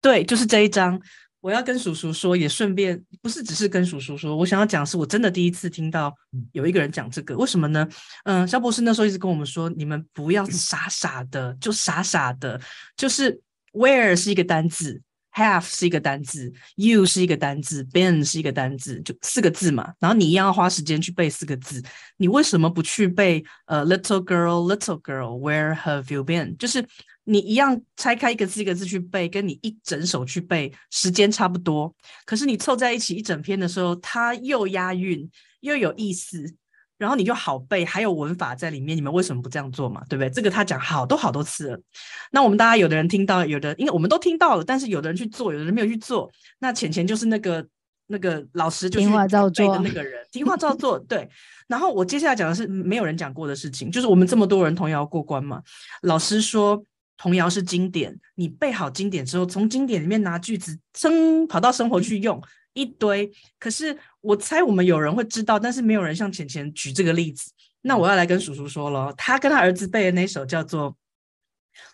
对，就是这一章。我要跟叔叔说，也顺便不是只是跟叔叔说，我想要讲是，我真的第一次听到有一个人讲这个，为什么呢？嗯，肖博士那时候一直跟我们说，你们不要傻傻的，就傻傻的，就是 where 是一个单字，have 是一个单字，you 是一个单字，been 是一个单字，就四个字嘛。然后你一样要花时间去背四个字，你为什么不去背？呃，little girl，little girl，where have you been？就是。你一样拆开一个字一个字去背，跟你一整首去背时间差不多。可是你凑在一起一整篇的时候，它又押韵又有意思，然后你就好背，还有文法在里面。你们为什么不这样做嘛？对不对？这个他讲好多好多次了。那我们大家有的人听到，有的因为我们都听到了，但是有的人去做，有的人没有去做。那浅浅就是那个那个老师就听话照做的那个人，听话照做。对，然后我接下来讲的是没有人讲过的事情，就是我们这么多人童谣过关嘛。老师说童谣是经典，你背好经典之后，从经典里面拿句子，生跑到生活去用一堆。可是我猜我们有人会知道，但是没有人像浅浅举这个例子。那我要来跟叔叔说了，他跟他儿子背的那首叫做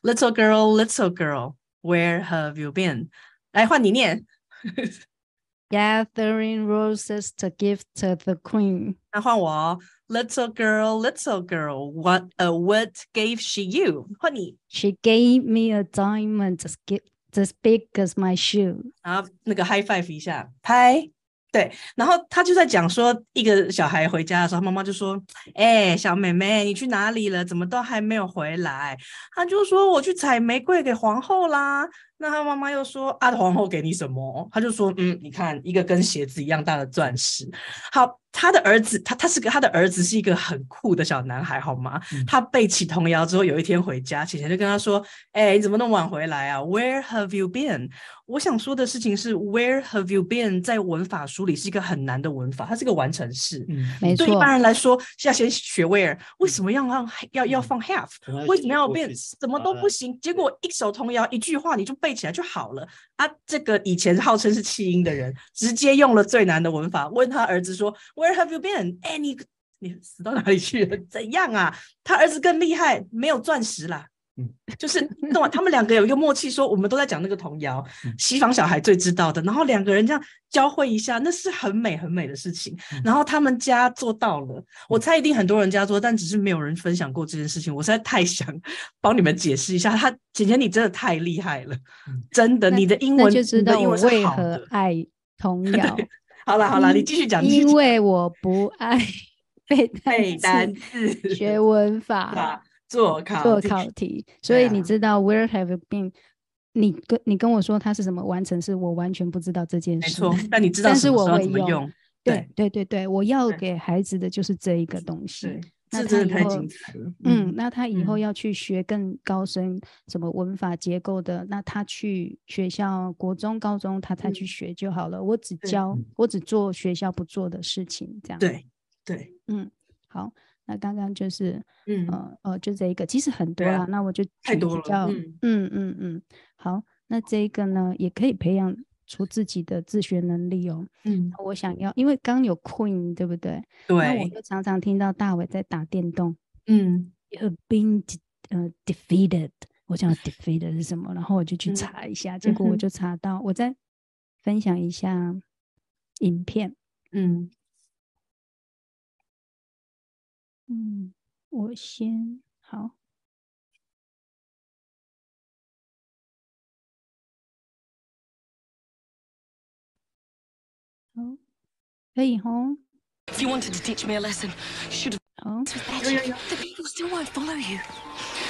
《Little Girl, Little Girl, Where Have You Been》。来换你念。Gathering roses to give to the queen。那换我，Little girl, little girl, what a what gave she you？换你，She gave me a diamond as as big as my shoe。然后那个 high five 一下，拍，对。然后他就在讲说，一个小孩回家的时候，妈妈就说：“哎、小妹妹，你去哪里了？怎么都还没有回来？”他就说：“我去采玫瑰给皇后啦。”那他妈妈又说：“啊，皇后给你什么？”他就说：“嗯，你看一个跟鞋子一样大的钻石。”好。他的儿子，他他是个他的儿子是一个很酷的小男孩，好吗？嗯、他背起童谣之后，有一天回家，浅浅就跟他说：“哎、欸，你怎么那么晚回来啊？Where have you been？” 我想说的事情是，“Where have you been” 在文法书里是一个很难的文法，它是个完成式。嗯，没错。对一般人来说，要先学 where，为什么要让要要放 have？、嗯、为什么要变？怎么都不行。结果一首童谣一句话你就背起来就好了啊！这个以前号称是弃婴的人，直接用了最难的文法，问他儿子说。Where have you been？哎，你你死到哪里去了？[LAUGHS] 怎样啊？他儿子更厉害，没有钻石啦。嗯，就是懂吗？他们两个有一个默契，说我们都在讲那个童谣，西方小孩最知道的。然后两个人这样交汇一下，那是很美很美的事情。然后他们家做到了，我猜一定很多人家做，但只是没有人分享过这件事情。我实在太想 [LAUGHS] 帮你们解释一下，他姐姐你真的太厉害了，真的，你的英文就知道我为何爱童 [LAUGHS] 谣。好了好了，你继续讲。因为我不爱背背单词、学文法、做考做考题，所以你知道 Where have you been？你跟你跟我说它是什么完成式，我完全不知道这件事。没错，但你知道，但是我会用。对对对对，我要给孩子的就是这一个东西。那真的太精彩了。嗯，那他以后要去学更高深什么文法结构的，那他去学校国中、高中他才去学就好了。我只教，我只做学校不做的事情，这样。对对，嗯，好，那刚刚就是，嗯呃呃，就这一个，其实很多啦，那我就太多了。嗯嗯嗯，好，那这一个呢，也可以培养。出自己的自学能力哦。嗯，我想要，因为刚有 Queen，对不对？对。那我就常常听到大伟在打电动。嗯。You've been 呃 defeated，我想 defeated 是什么？然后我就去查一下，嗯、结果我就查到。我再分享一下影片。嗯。嗯，我先好。可以吼。If you wanted to teach me a lesson, should have. Oh. The people still won't follow you.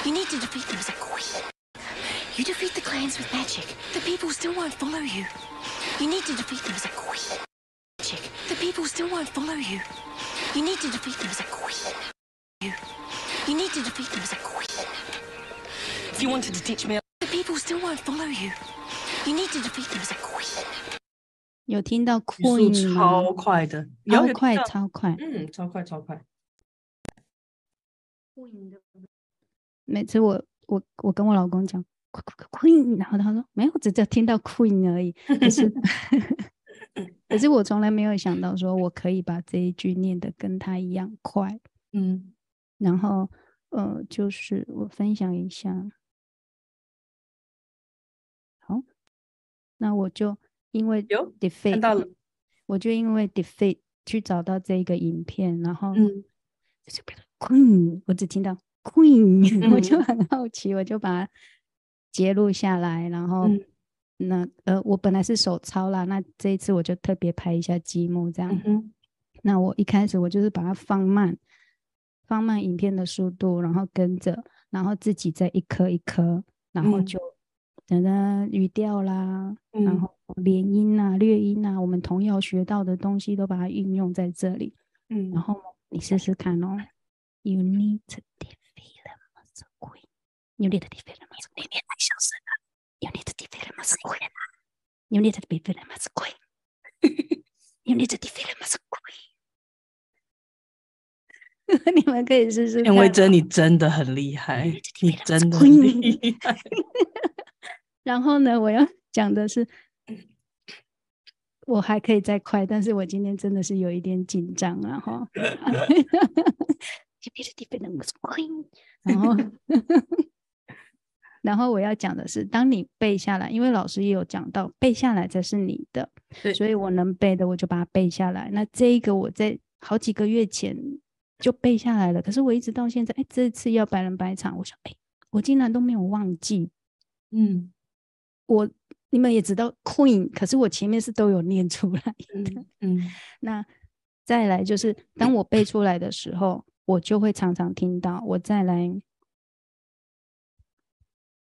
You need to defeat them as a queen. You defeat the clans with magic. The people still won't follow you. You need to defeat them as a queen. Magic. The people still won't follow you. You need to defeat them as a queen. You. You need to defeat them as a queen. If you wanted to teach me, the people still won't follow you. You need to defeat them as a queen. 有听到 Queen？超快的，超快，超快，嗯，超快，超快。每次我我我跟我老公讲 Queen，然后他说没有，只叫听到 Queen 而已。可是 [LAUGHS] 可是我从来没有想到说我可以把这一句念的跟他一样快。嗯，然后呃，就是我分享一下。好，那我就。因为 defeat 到了，我就因为 defeat 去找到这个影片，然后嗯，Queen，我只听到 Queen，、嗯、我就很好奇，我就把它截录下来，然后、嗯、那呃，我本来是手抄啦，那这一次我就特别拍一下积木这样、嗯。那我一开始我就是把它放慢，放慢影片的速度，然后跟着，然后自己再一颗一颗，然后就。嗯等等语调啦、嗯，然后连音啊、略音啊，我们童谣学到的东西都把它运用在这里。嗯，然后你试试看哦。You need to defeat a queen. You need to defeat them as a queen. 太小声了。You need to defeat a queen. You need to defeat a queen. You need to defeat a queen。你们可以试试。田维珍，你真的很厉害，你真的很厉害。然后呢，我要 [LAUGHS] 讲的是，我还可以再快，但是我今天真的是有一点紧张啊！哈。然后。然后我要讲的是，当你背下来，因为老师也有讲到，背下来才是你的，对，所以我能背的我就把它背下来。那这一个我在好几个月前就背下来了，可是我一直到现在，哎，这次要百人百场，我想，哎，我竟然都没有忘记。嗯，我你们也知道 Queen，可是我前面是都有念出来的。嗯，嗯那再来就是当我背出来的时候，我就会常常听到，我再来。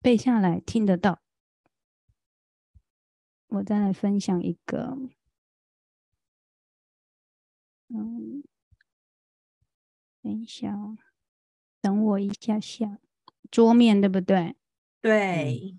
背下来听得到，我再来分享一个，嗯，等一下哦，等我一下下，桌面对不对？对，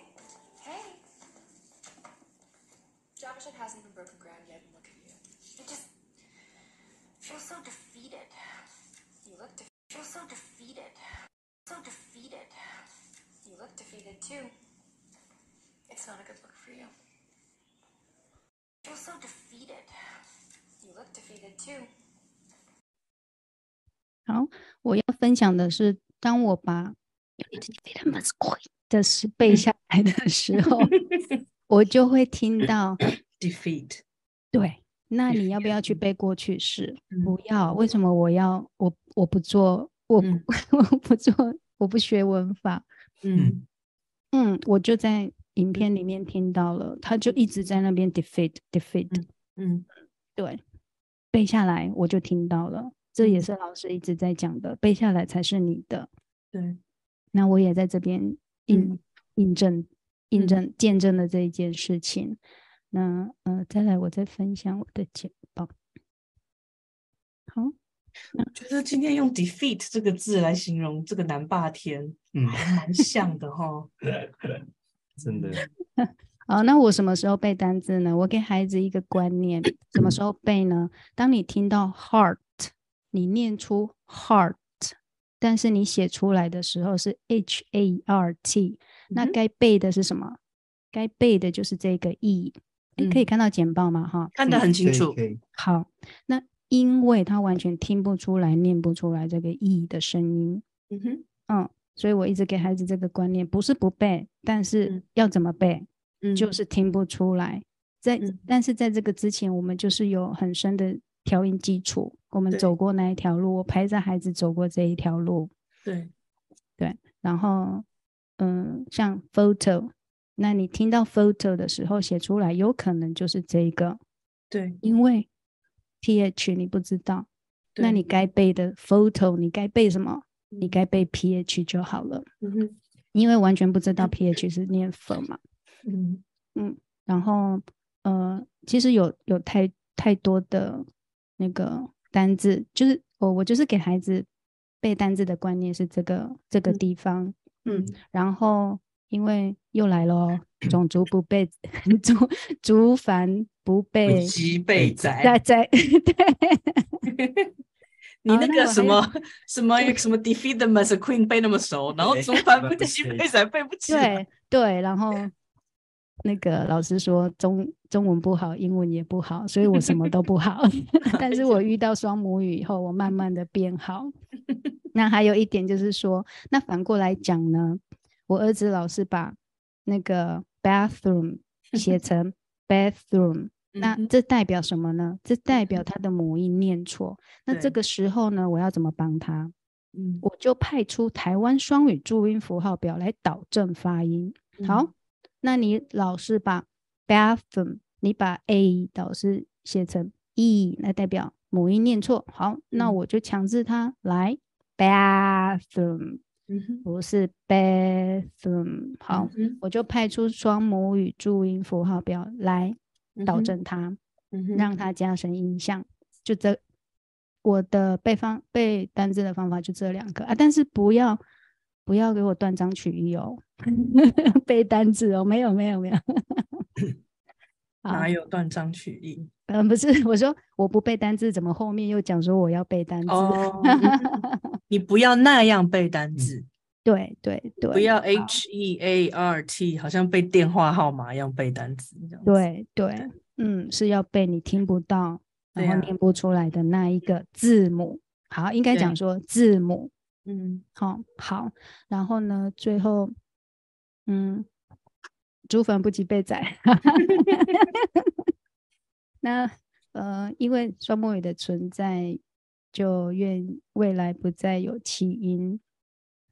Jabba hasn't even broken ground yet, and look at you. You just feel so defeated. You look de- feel so defeated. So defeated. You look defeated too. It's not a good look for you. You're so defeated. You look defeated too. 好，我要分享的是，当我把的是背下来的时候， [LAUGHS] 我就会听到 defeat。[CLEARS THROAT] 对，那你要不要去背过去式？不要。为什么我要？我我不做，我 [LAUGHS] 我不做，我不学文法。嗯嗯，我就在。影片里面听到了，他就一直在那边 defeat defeat，嗯，嗯，对，背下来我就听到了，这也是老师一直在讲的，背下来才是你的，对，那我也在这边印印证印证见证了这一件事情，那呃，再来我再分享我的简报，好，我觉得今天用 defeat 这个字来形容这个南霸天，嗯，还蛮像的哈。[LAUGHS] 真的 [LAUGHS] 好，那我什么时候背单字呢？我给孩子一个观念，什么时候背呢？当你听到 heart，你念出 heart，但是你写出来的时候是 h a r t，那该背的是什么？该背的就是这个 e。你可以看到简报吗？哈，看得很清楚。好，那因为他完全听不出来、念不出来这个 e 的声音。嗯哼，嗯。所以我一直给孩子这个观念，不是不背，但是要怎么背，嗯、就是听不出来。在、嗯、但是在这个之前，我们就是有很深的调音基础，我们走过那一条路，我陪着孩子走过这一条路。对对，然后嗯，像 photo，那你听到 photo 的时候写出来，有可能就是这个。对，因为 ph 你不知道，那你该背的 photo，你该背什么？你该背 ph 就好了，嗯哼，因为完全不知道 ph 是念 f 嘛，嗯嗯，然后呃，其实有有太太多的那个单字，就是我我就是给孩子背单字的观念是这个这个地方，嗯，嗯，然后因为又来了，[CLEARS THROAT] 种族不被，[LAUGHS] 族族繁不被鸡被宰，宰宰 [LAUGHS] 对。[LAUGHS] 你那个什么、哦、什么什么 defeat them as a queen 背那么熟，然后中翻背西背仔背不起来。对对，然后那个老师说中中文不好，英文也不好，所以我什么都不好。[LAUGHS] 但是我遇到双母语以后，我慢慢的变好。那还有一点就是说，那反过来讲呢，我儿子老是把那个 bathroom 写成 [LAUGHS] bathroom。那这代表什么呢？这代表他的母音念错。那这个时候呢，我要怎么帮他？嗯，我就派出台湾双语注音符号表来导正发音。好，那你老是把 bathroom，你把 a 导师写成 e，e，那代表母音念错。好，那我就强制他来 bathroom，不是 bathroom。好，我就派出双母语注音符号表来导正它，让它加深印象。就这，我的背方背单字的方法就这两个啊，但是不要不要给我断章取义哦，[LAUGHS] 背单字哦，没有没有没有。哪有断章取义？嗯，不是，我说我不背单字，怎么后面又讲说我要背单字？哦，[LAUGHS] 你不要那样背单字，对对对，不要 H E A R T，好像背电话号码一样背单字。对对，嗯，是要背你听不到，然后念不出来的那一个字母。好，应该讲说字母。嗯，好好，然后呢，最后，嗯。猪粉不及被宰，[LAUGHS] 那呃，因为双母语的存在，就愿未来不再有起因，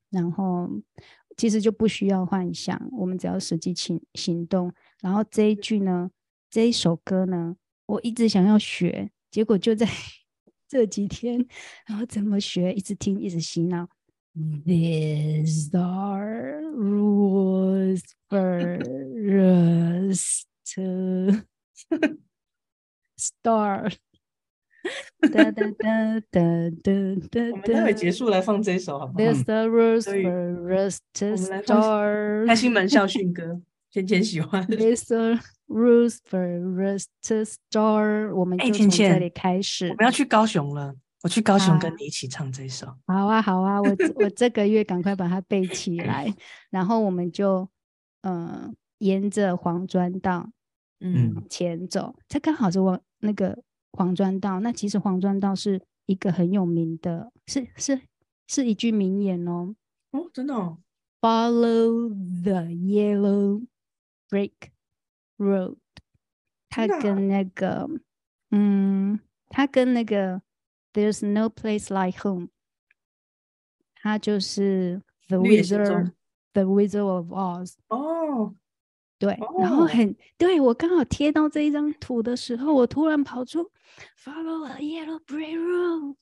然后其实就不需要幻想，我们只要实际行行动。然后这一句呢，这一首歌呢，我一直想要学，结果就在这几天，然后怎么学，一直听，一直洗脑。These are rules for us to start。哒哒哒哒哒哒。我们待会结束来放这首好不好？These are rules for us to start。开心门校训歌，芊芊喜欢。[LAUGHS] These are rules for us to start。我们就从这里开始。我们要去高雄了。我去高雄跟你一起唱这首。啊好啊，好啊，我我 [LAUGHS] 这个月赶快把它背起来，[LAUGHS] 然后我们就嗯、呃、沿着黄砖道嗯前走，这刚好是往那个黄砖道。那其实黄砖道是一个很有名的，是是是一句名言哦。哦，真的哦。Follow the yellow brick road。它跟那个嗯，它跟那个。There's no place like home。它就是 The Wizard，The Wizard of Oz。哦，对，然后很对，我刚好贴到这一张图的时候，我突然跑出 Follow a yellow brick road。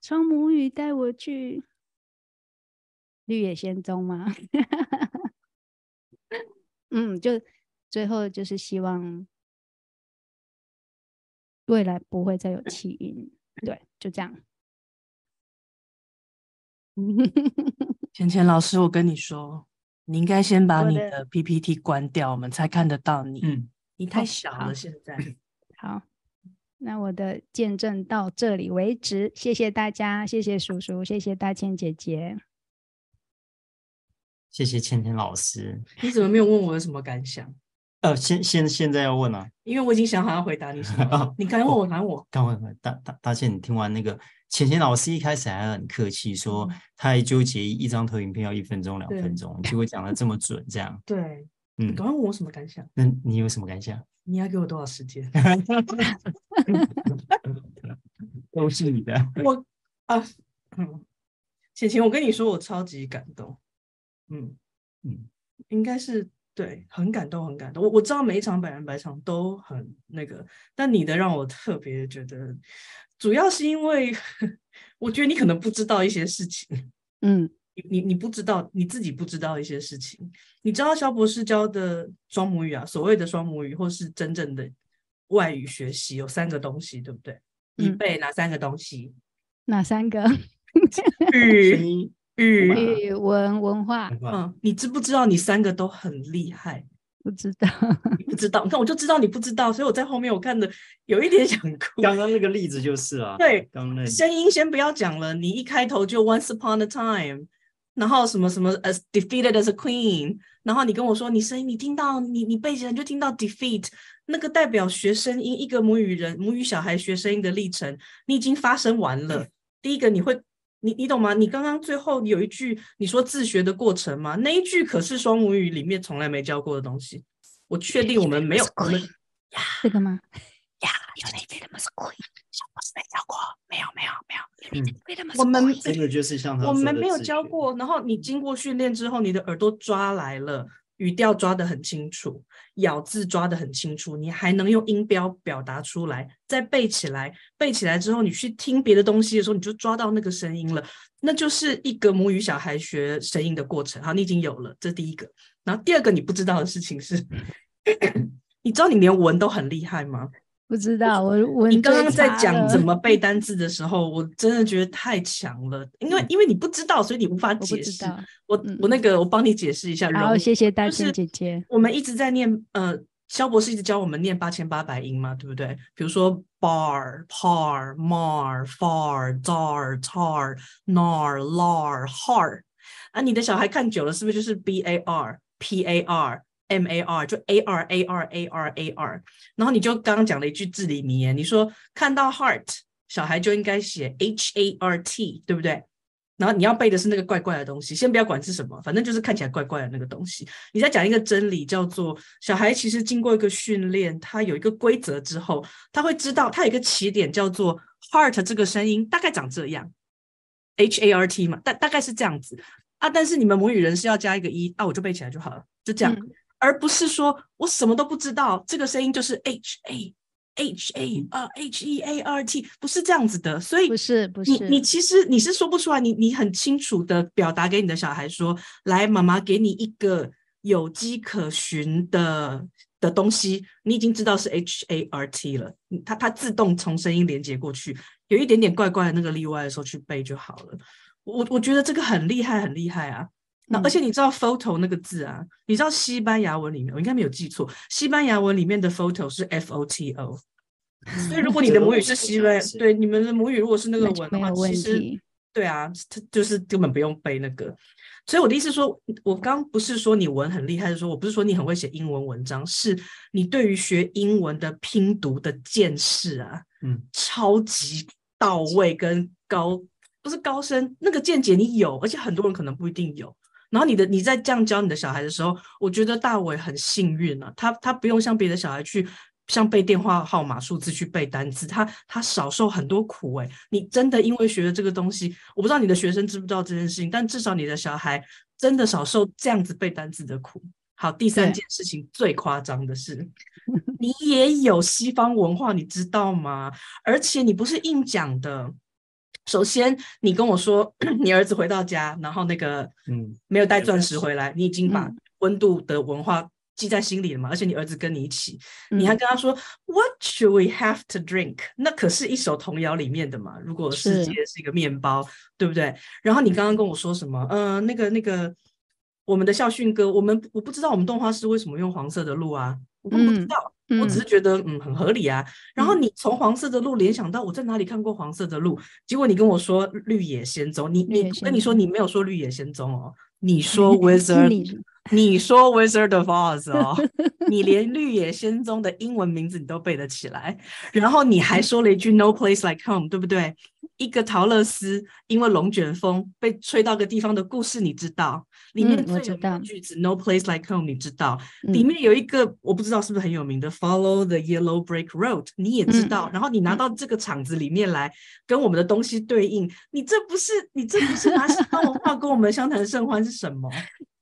双母语带我去绿野仙踪吗？ [LAUGHS] [LAUGHS] 嗯，就最后就是希望。未来不会再有气音，对，就这样。[LAUGHS] 芊芊老师，我跟你说，你应该先把你的 PPT 关掉，我们才看得到你。嗯，你太小了，现在。[LAUGHS] 好，那我的见证到这里为止，谢谢大家，谢谢叔叔，谢谢大千姐姐，谢谢芊芊老师。你怎么没有问我有什么感想？呃，现现现在要问啊，因为我已经想好要回答你什么。哦、你敢问我，敢我。刚问大大大倩，你听完那个芊芊老师一开始还很客气，说他还纠结一张投影片要一分钟两分钟，结果讲的这么准，这样。对，嗯。刚刚问我什么感想？那你有什么感想？你要给我多少时间？[LAUGHS] 都是你的。我啊，嗯，芊芊，我跟你说，我超级感动。嗯嗯，应该是。对，很感动，很感动。我我知道每一场百人百场都很那个，但你的让我特别觉得，主要是因为我觉得你可能不知道一些事情，嗯，你你你不知道你自己不知道一些事情。你知道肖博士教的双母语啊，所谓的双母语或是真正的外语学习有三个东西，对不对？你背哪三个东西？哪三个？[LAUGHS] 语。语文文化，嗯，你知不知道你三个都很厉害？不知道，不知道。你看，我就知道你不知道，所以我在后面我看的有一点想哭。刚刚那个例子就是啊，对，刚刚那声音先不要讲了，你一开头就 Once upon a time，然后什么什么 as defeated as a queen，然后你跟我说你声音，你听到你你背起来就听到 defeat，那个代表学声音，一个母语人母语小孩学声音的历程，你已经发生完了。第一个你会。你你懂吗？你刚刚最后有一句你说自学的过程吗？那一句可是双母语里面从来没教过的东西。我确定我们没有我们呀，这个吗？呀，有那边的吗？是贵，小博士没教过，没有没有没有。嗯，我们这个就是像我们没有教过。然后你经过训练之后，你的耳朵抓来了，语调抓得很清楚，咬字抓得很清楚，你还能用音标表达出来，再背起来，背起来之后，你去听别的东西的时候，你就抓到那个声音了，那就是一个母语小孩学声音的过程。好，你已经有了，这是第一个。然后第二个你不知道的事情是，[COUGHS] 你知道你连文都很厉害吗？不知道我我你刚刚在讲怎么背单字的时候，我真的觉得太强了，因为因为你不知道，所以你无法解释。我我，我那个我帮你解释一下。好，谢谢大千姐姐。我们一直在念，呃，肖博士一直教我们念八千八百音嘛，对不对？比如说 bar、par、mar、far、dar、tar、nar、lar、har。啊，你的小孩看久了，是不是就是 b a r、p a M A R 就 A R A R A R A R，然后你就刚刚讲了一句至理名言，你说看到 heart 小孩就应该写 H A R T，对不对？然后你要背的是那个怪怪的东西，先不要管是什么，反正就是看起来怪怪的那个东西。你再讲一个真理，叫做小孩其实经过一个训练，他有一个规则之后，他会知道他有一个起点叫做 heart 这个声音大概长这样，H A R T 嘛，大大概是这样子啊。但是你们母语人是要加一个一啊，我就背起来就好了，就这样。而不是说我什么都不知道，这个声音就是 H A H A 啊 H E A R T，不是这样子的，所以不是不是你你其实你是说不出来，你你很清楚的表达给你的小孩说，来，妈妈给你一个有迹可循的的东西，你已经知道是 H A R T 了，它它自动从声音连接过去，有一点点怪怪的那个例外的时候去背就好了。我我觉得这个很厉害，很厉害啊。那而且你知道 photo 那个字啊？你知道西班牙文里面，我应该没有记错，西班牙文里面的 photo 是 F O T O。所以如果你的母语是西班牙，对你们的母语如果是那个文的话，其实对啊，它就是根本不用背那个。所以我的意思说，我刚不是说你文很厉害，是说我不是说你很会写英文文章，是你对于学英文的拼读的见识啊，嗯，超级到位跟高，不是高深，那个见解你有，而且很多人可能不一定有。然后你的你在这样教你的小孩的时候，我觉得大伟很幸运啊，他他不用像别的小孩去像背电话号码数字去背单词，他他少受很多苦诶。你真的因为学了这个东西，我不知道你的学生知不知道这件事情，但至少你的小孩真的少受这样子背单词的苦。好，第三件事情最夸张的是，你也有西方文化，你知道吗？而且你不是硬讲的。首先，你跟我说 [CLEARS THROAT] 你儿子回到家，然后那个嗯没有带钻石回来，你已经把温度的文化记在心里了嘛？而且你儿子跟你一起，你还跟他说 What should we have to drink？那可是一首童谣里面的嘛。如果世界是一个面包，对不对？然后你刚刚跟我说什么？嗯，那个那个我们的校训歌，我们我不知道我们动画师为什么用黄色的鹿啊？我根本不知道。我只是觉得嗯很合理啊，然后你从黄色的路联想到我在哪里看过黄色的路，结果你跟我说绿野仙踪，你你跟你说你没有说绿野仙踪哦，你说 Wizard，你说 Wizard of Oz 哦，[LAUGHS] 你连绿野仙踪的英文名字你都背得起来，然后你还说了一句 No place like home，对不对？一个陶乐丝因为龙卷风被吹到个地方的故事，你知道？里面最有名的句子、嗯、No place like home，你知道？嗯、里面有一个我不知道是不是很有名的 Follow the yellow brick road，你也知道。嗯、然后你拿到这个场子里面来、嗯、跟我们的东西对应，你这不是你这不是拿西方文化跟我们相谈甚欢是什么？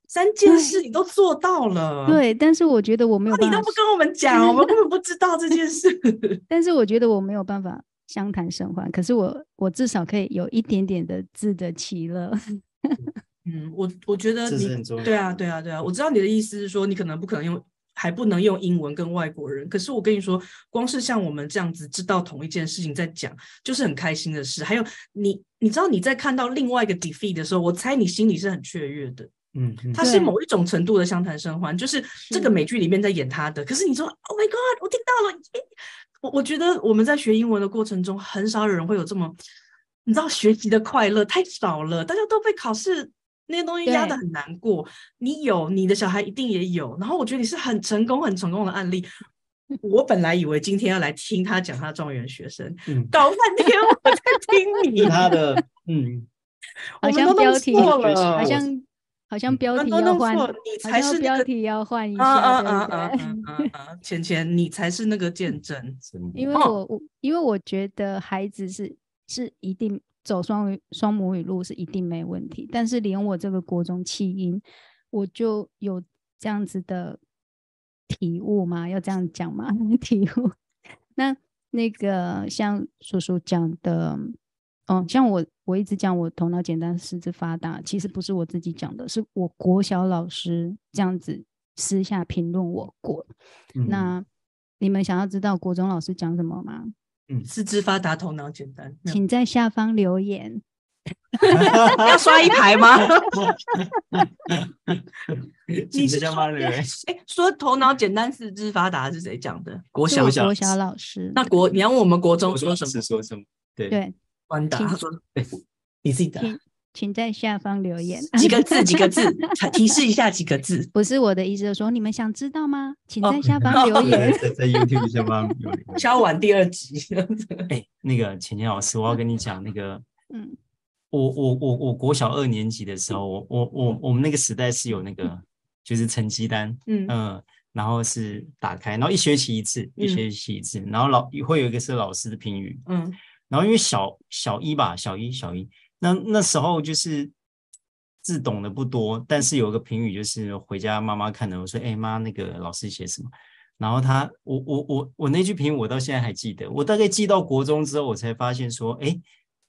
三 [LAUGHS] 件事你都做到了。对，但是我觉得我没有办法，你都不跟我们讲，我们根本不知道这件事。[LAUGHS] 但是我觉得我没有办法。相谈甚欢，可是我我至少可以有一点点的自得其乐。[LAUGHS] 嗯，我我觉得你对啊对啊对啊，我知道你的意思是说，你可能不可能用，还不能用英文跟外国人。可是我跟你说，光是像我们这样子知道同一件事情在讲，就是很开心的事。还有你你知道你在看到另外一个 defeat 的时候，我猜你心里是很雀跃的。嗯，它是某一种程度的相谈甚欢，就是这个美剧里面在演他的。可是你说，Oh my God，我听到了。我我觉得我们在学英文的过程中，很少有人会有这么，你知道学习的快乐太少了，大家都被考试那些东西压得很难过。你有，你的小孩一定也有。然后我觉得你是很成功、很成功的案例。我本来以为今天要来听他讲他状元学生，嗯、搞半天我在听你 [LAUGHS] 他的，嗯，好像标题好像。好像标题要换，你才是标题要换一下，啊啊啊啊！钱钱，你才是那个见证。[LAUGHS] 因为我我因为我觉得孩子是是一定走双语双母语路是一定没问题，但是连我这个国中弃音，我就有这样子的体悟吗？要这样讲吗？[LAUGHS] 体悟？那那个像叔叔讲的，哦，像我我一直讲我头脑简单，四肢发达，其实不是我自己讲的，是我国小老师这样子私下评论我过。嗯、那你们想要知道国中老师讲什么吗？嗯，四肢发达，头脑简单，请在下方留言。[LAUGHS] 要刷一排吗？[LAUGHS] 你是下方留言。[LAUGHS] 哎，说头脑简单、四肢发达是谁讲的？国小国小老师。那国，你要问我们国中说什么？说什么？对对，关达他说：“对，你自己答。”请在下方留言，几个字？几个字？提示一下几个字？[LAUGHS] 不是我的意思，就是说你们想知道吗？请在下方留言，在在 YouTube 下方留言。[LAUGHS] 敲完第二集。[LAUGHS] 哎，那个钱钱老师，我要跟你讲那个，嗯。我我我我国小二年级的时候，我我我我们那个时代是有那个就是成绩单，嗯嗯，然后是打开，然后一学期一次，一学期一次，嗯、然后老会有一个是老师的评语，嗯，然后因为小小一吧，小一小一，那那时候就是字懂得不多，但是有一个评语就是回家妈妈看的，我说哎妈，那个老师写什么？然后他我我我我那句评语我到现在还记得，我大概记到国中之后，我才发现说哎。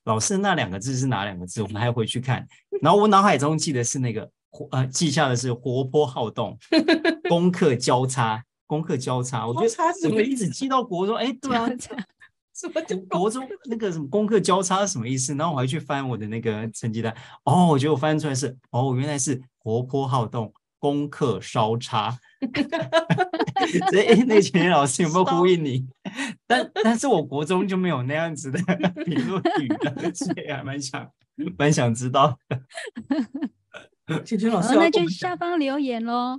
老师那两个字是哪两个字？我们还要回去看。然后我脑海中记得是那个呃，记下的是活泼好动，功课交叉，功课交叉。我觉得怎么一直记到国中，哎，对啊，什么国中那个什么功课交叉什么意思？然后我还去翻我的那个成绩单，哦，我觉得我翻出来是哦，原来是活泼好动，功课稍差。[LAUGHS] 所以，[LAUGHS] 那群老师有没有呼应你？[LAUGHS] 但但是我国中就没有那样子的评论语了，所以还蛮想蛮想知道的。前前老师，那就下方留言喽。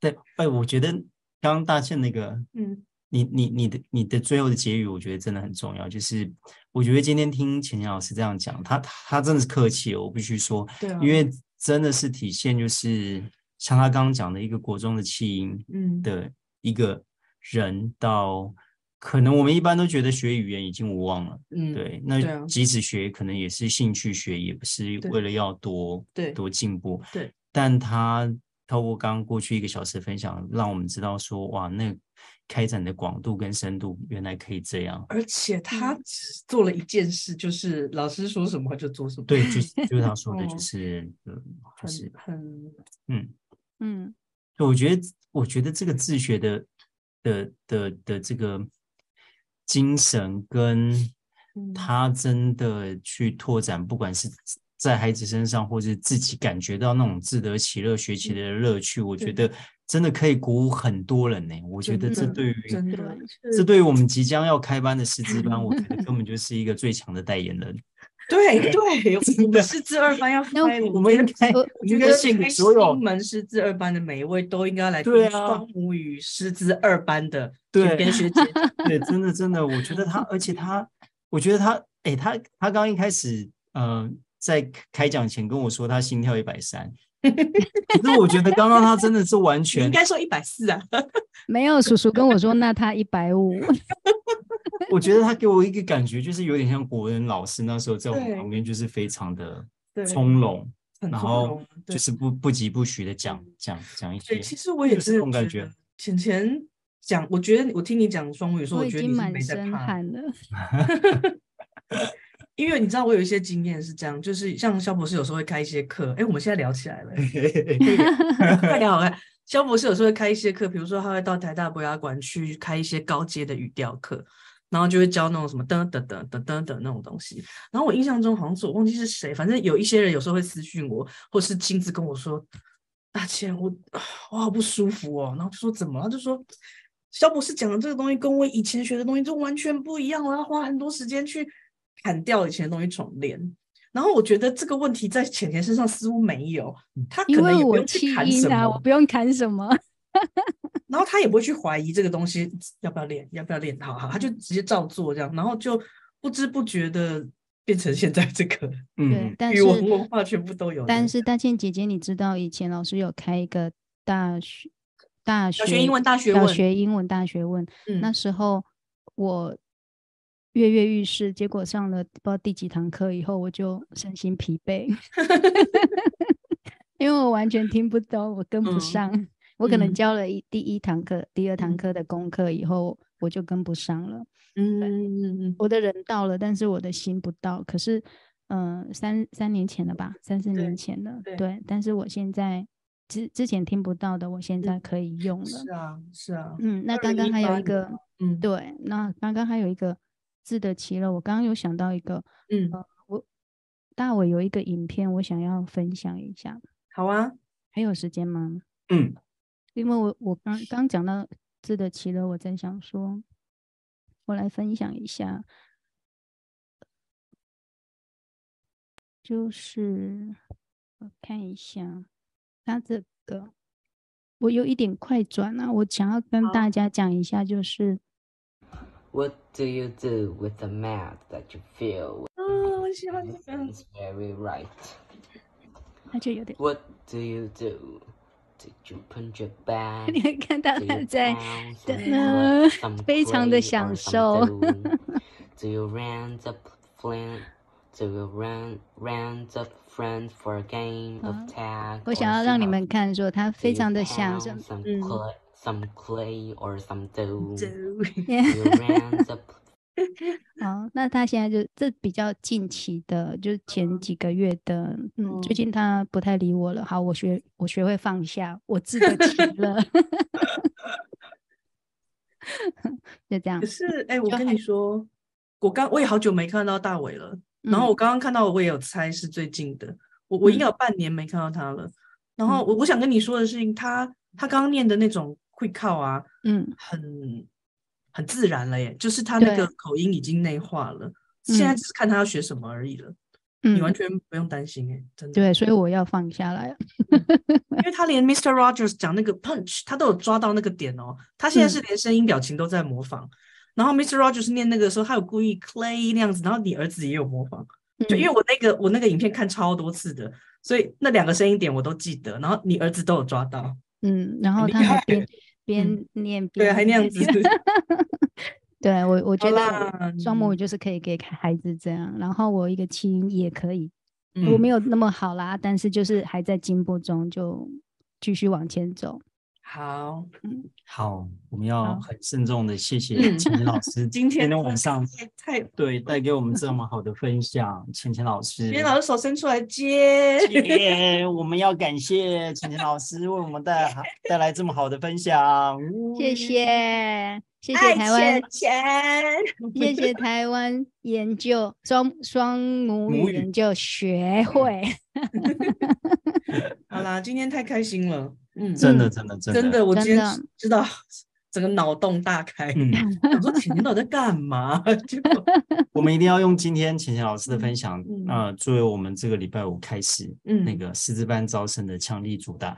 对，哎，我觉得刚刚大倩那个，嗯，你你你的你的最后的结语，我觉得真的很重要。就是我觉得今天听钱钱老师这样讲，他他真的是客气，我必须说，对啊，因为真的是体现就是。像他刚刚讲的一个国中的弃婴，嗯，的一个人到，可能我们一般都觉得学语言已经无望了，嗯，对，那即使学，可能也是兴趣学，也不是为了要多对多进步，对。但他透过刚刚过去一个小时的分享，让我们知道说，哇，那开展的广度跟深度原来可以这样，而且他只做了一件事，就是老师说什么就做什么，对，就。是就是他说的，[LAUGHS] 就是嗯，就是很嗯。嗯，我觉得，我觉得这个自学的的的的这个精神，跟他真的去拓展，不管是在孩子身上，或是自己感觉到那种自得其乐、学习的乐趣，我觉得真的可以鼓舞很多人呢。我觉得这对于这对于我们即将要开班的师资班，我觉得 [LAUGHS] 根本就是一个最强的代言人。对 [LAUGHS] 对，我们师资二班要开，我们应该，我觉得所有门师资二班的每一位都应该来听双母语师资二班的 [LAUGHS] 对，跟学姐。对，真的真的，我觉得他，而且他，我觉得他，哎，他他刚一开始，呃，在开讲前跟我说他心跳一百三，可是我觉得刚刚他真的是完全应该说一百四啊，[LAUGHS] 没有叔叔跟我说，那他一百五。[LAUGHS] 我觉得他给我一个感觉，就是有点像国文老师那时候在我们旁边，就是非常的从容，然后就是不不疾不徐的讲讲讲一些。其实我也是这种感觉。浅浅讲，我觉得我听你讲双母语，说我觉得你没在怕了。[LAUGHS] 因为你知道，我有一些经验是这样，就是像肖博士有时候会开一些课，哎，我们现在聊起来了，[LAUGHS] 快聊好萧博士有时候会开一些课，比如说他会到台大博雅馆去开一些高阶的语调课。然后就会教那种什么噔噔噔噔噔噔那种东西。然后我印象中好像是我忘记是谁，反正有一些人有时候会私讯我，或是亲自跟我说：“大千，我 [SIGHS] 我好不舒服哦。”然后就说怎么了？就说肖博士讲的这个东西跟我以前学的东西就完全不一样，我要花很多时间去砍掉以前的东西重练。然后我觉得这个问题在浅浅身上似乎没有，他可能也不用去砍什么，我不用砍什么。[LAUGHS] 然后他也不会去怀疑这个东西要不要练，要不要练，好好，他就直接照做这样，然后就不知不觉的变成现在这个，[LAUGHS] 嗯，对，语文文化全部都有。但是大倩姐姐，你知道以前老师有开一个大学大学学英文大学问，小学英文大学问，嗯，那时候我跃跃欲试，结果上了不知道第几堂课以后，我就身心疲惫。[LAUGHS] [LAUGHS] 因为我完全听不懂，我跟不上。嗯、[LAUGHS] 我可能教了一第一堂课、嗯、第二堂课的功课以后，我就跟不上了。嗯，我的人到了，但是我的心不到。可是，嗯、呃，三三年前了吧，三四年前了，对。对，但是我现在之之前听不到的，我现在可以用了。是啊，是啊。嗯，那刚刚还有一个，嗯，对，那刚刚还有一个自得其乐。我刚刚有想到一个，嗯，呃、我大伟有一个影片，我想要分享一下。好啊，还有时间吗？嗯，因为我我刚刚讲到自得其乐，我在想说，我来分享一下，就是我看一下他这个，我有一点快转啊，我想要跟大家讲一下，就是。What do you do with the mad that you feel? 哦，我喜欢这个。It's very right. 他就有点。What do you do? Did you punch your bag? 你会看到他在的非常的享受。 Do you rent a friend? Do you rent rent a friend for a game of tag? 我想要让你们看说他非常的享受。嗯。 Some clay or some dough. Do [LAUGHS] [LAUGHS] 好，那他现在就这比较近期的，就是前几个月的，嗯，最近他不太理我了。好，我学我学会放下，我自得其乐，[LAUGHS] 就这样。可是，哎、欸，我跟你说，我刚我也好久没看到大伟了，然后我刚刚看到，我也有猜是最近的，我我应该有半年没看到他了。然后我我想跟你说的事情，他他刚刚念的那种会靠啊，嗯，很。很自然了耶，就是他那个口音已经内化了，现在只是看他要学什么而已了。嗯、你完全不用担心哎，真的。对，所以我要放下来，因为他连 Mr. Rogers 讲那个 punch，他都有抓到那个点哦。他现在是连声音表情都在模仿，嗯、然后 Mr. Rogers 念那个时候，他有故意 clay 那样子，然后你儿子也有模仿，就因为我那个我那个影片看超多次的，所以那两个声音点我都记得，然后你儿子都有抓到，嗯，然后他还边边念边、嗯、对，还那样子。[LAUGHS] 对我，我觉得双母语就是可以给孩子这样，然后我一个七音也可以，嗯、我没有那么好啦，但是就是还在进步中，就继续往前走。好，嗯，好，我们要很慎重的谢谢浅浅老师 [LAUGHS] 今天晚上太对带给我们这 [LAUGHS] 么好的分享，浅浅老师，浅浅老师手伸出来接，[LAUGHS] 接，我们要感谢浅浅老师为我们带来带来这么好的分享，谢谢，谢谢台湾，浅浅谢谢台湾研究双双母语研究学会，好啦，今天太开心了。嗯，真的，真的，真的，真的，我今天知道整个脑洞大开。嗯，我说浅浅到底在干嘛？[LAUGHS] 就 [LAUGHS] 我们一定要用今天浅浅老师的分享，啊、嗯呃，作为我们这个礼拜五开始，嗯，那个师资班招生的强力主打。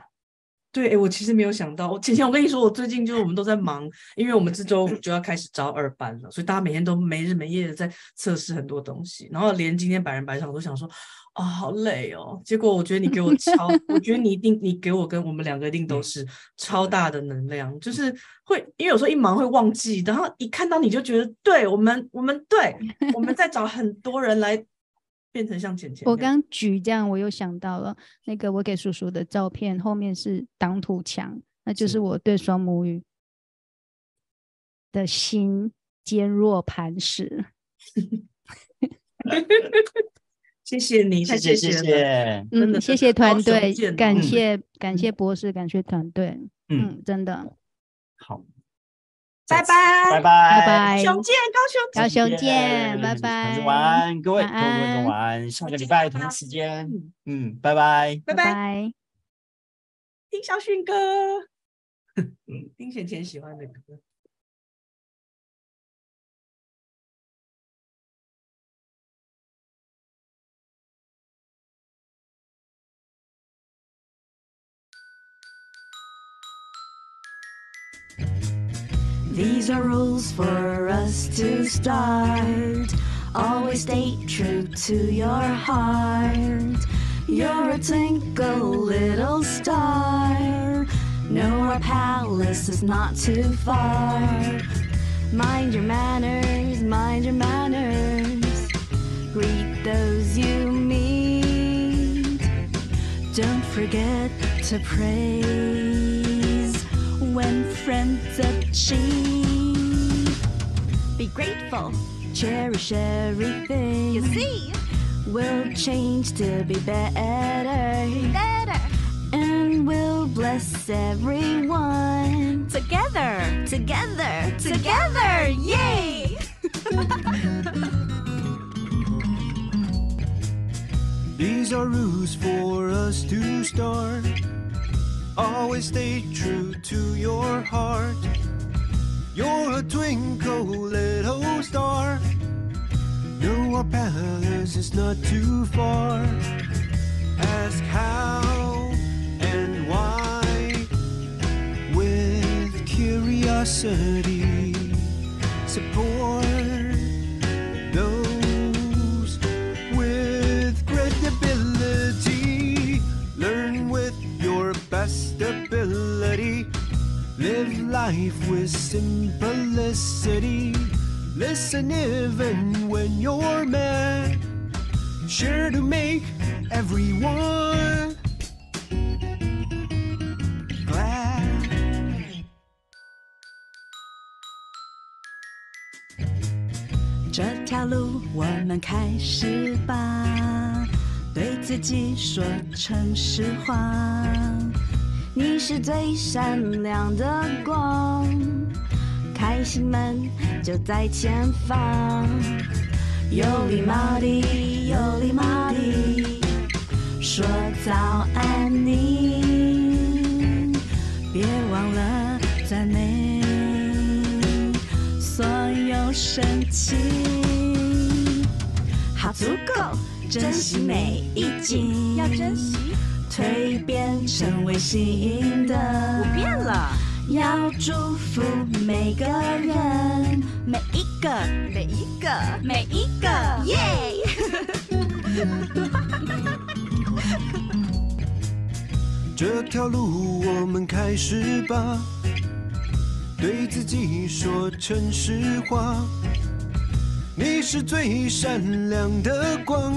对，我其实没有想到，浅浅，我跟你说，我最近就是我们都在忙，因为我们这周就要开始招二班了，所以大家每天都没日没夜的在测试很多东西，然后连今天百人百场我都想说，啊、哦，好累哦。结果我觉得你给我超，我觉得你一定，你给我跟我们两个一定都是超大的能量，就是会，因为有时候一忙会忘记，然后一看到你就觉得，对我们，我们对，我们在找很多人来。变成像浅浅，我刚举这样，我又想到了那个我给叔叔的照片，后面是挡土墙，那就是我对双母语的心坚若磐石。[LAUGHS] 谢谢你，谢谢谢谢，嗯，谢谢团队，感谢感谢博士，感谢团队，嗯，真的好。拜拜。拜拜。拜拜，熊见高雄。高雄见，拜拜，晚安各位各位晚安，下个礼拜同一时间，嗯，拜拜。拜拜，听小迅歌，听浅浅喜欢的歌。These are rules for us to start. Always stay true to your heart. You're a twinkle little star. No, our palace is not too far. Mind your manners, mind your manners. Greet those you meet. Don't forget to praise when friends achieve. Be grateful, cherish everything. You see, we'll change to be better. Better. And we'll bless everyone. Together, together, together, yay! [LAUGHS] These are rules for us to start. Always stay true to your heart. You're a twinkle little star. No, our palace is not too far. Ask how and why with curiosity. Support Live life with simplicity. Listen even when you're mad. Share to make everyone glad. 这条路我们开始吧，对自己说诚实话。 你是最闪亮的光，开心门就在前方。有礼貌地，有礼貌地说早安你，别忘了赞美所有深情。好足够，珍惜每一景，要珍惜。蜕变成为新的，我变了。要祝福每个人，每一个，每一个，每一个，耶！这条路我们开始吧，对自己说诚实话。你是最闪亮的光，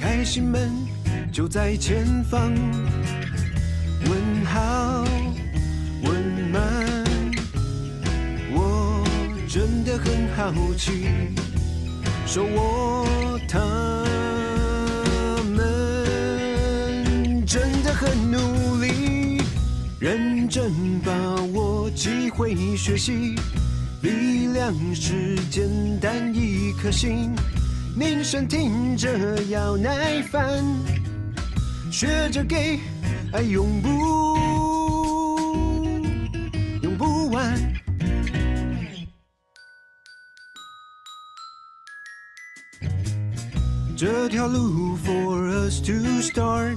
开心门。就在前方，问好，问慢，我真的很好奇，说我他们真的很努力，认真把握机会学习，力量是简单一颗心，凝神听着要耐烦。学着给爱永不用不完。这条路 for us to start，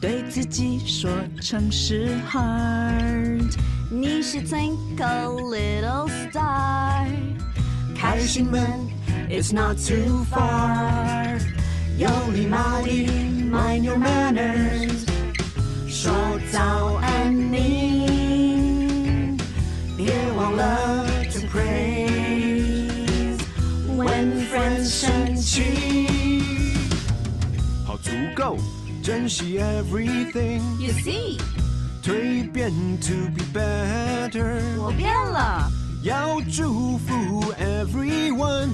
对自己说诚实 heart。你是 twinkle little star，开心门 it's not too far。有礼貌地 mind your manners，说早安你，别忘了 to praise when friends 生气。好足够，珍惜 everything。You see，蜕变 to be better。我变了，要祝福 everyone。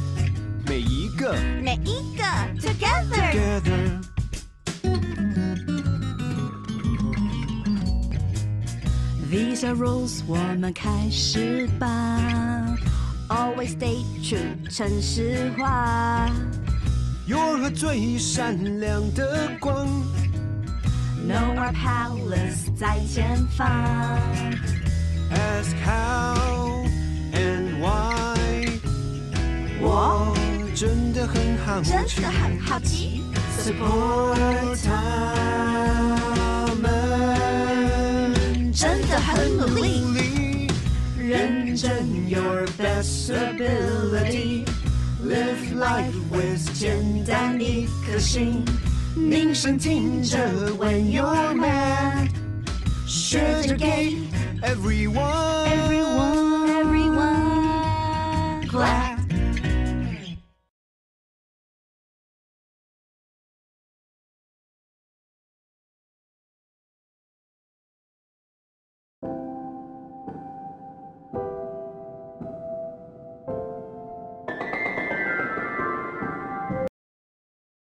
每一个，每一个，together。 together。These are rules，我们开始吧。Always stay true，诚实话。You're 最闪亮的光。Know our palace 在前方。Ask how and why。我。真的很好奇，真的很好奇。Support 他 认真 your best ability。Live life with 简单一颗心，凝神听着 when you're mad，学着给 everyone everyone everyone glad。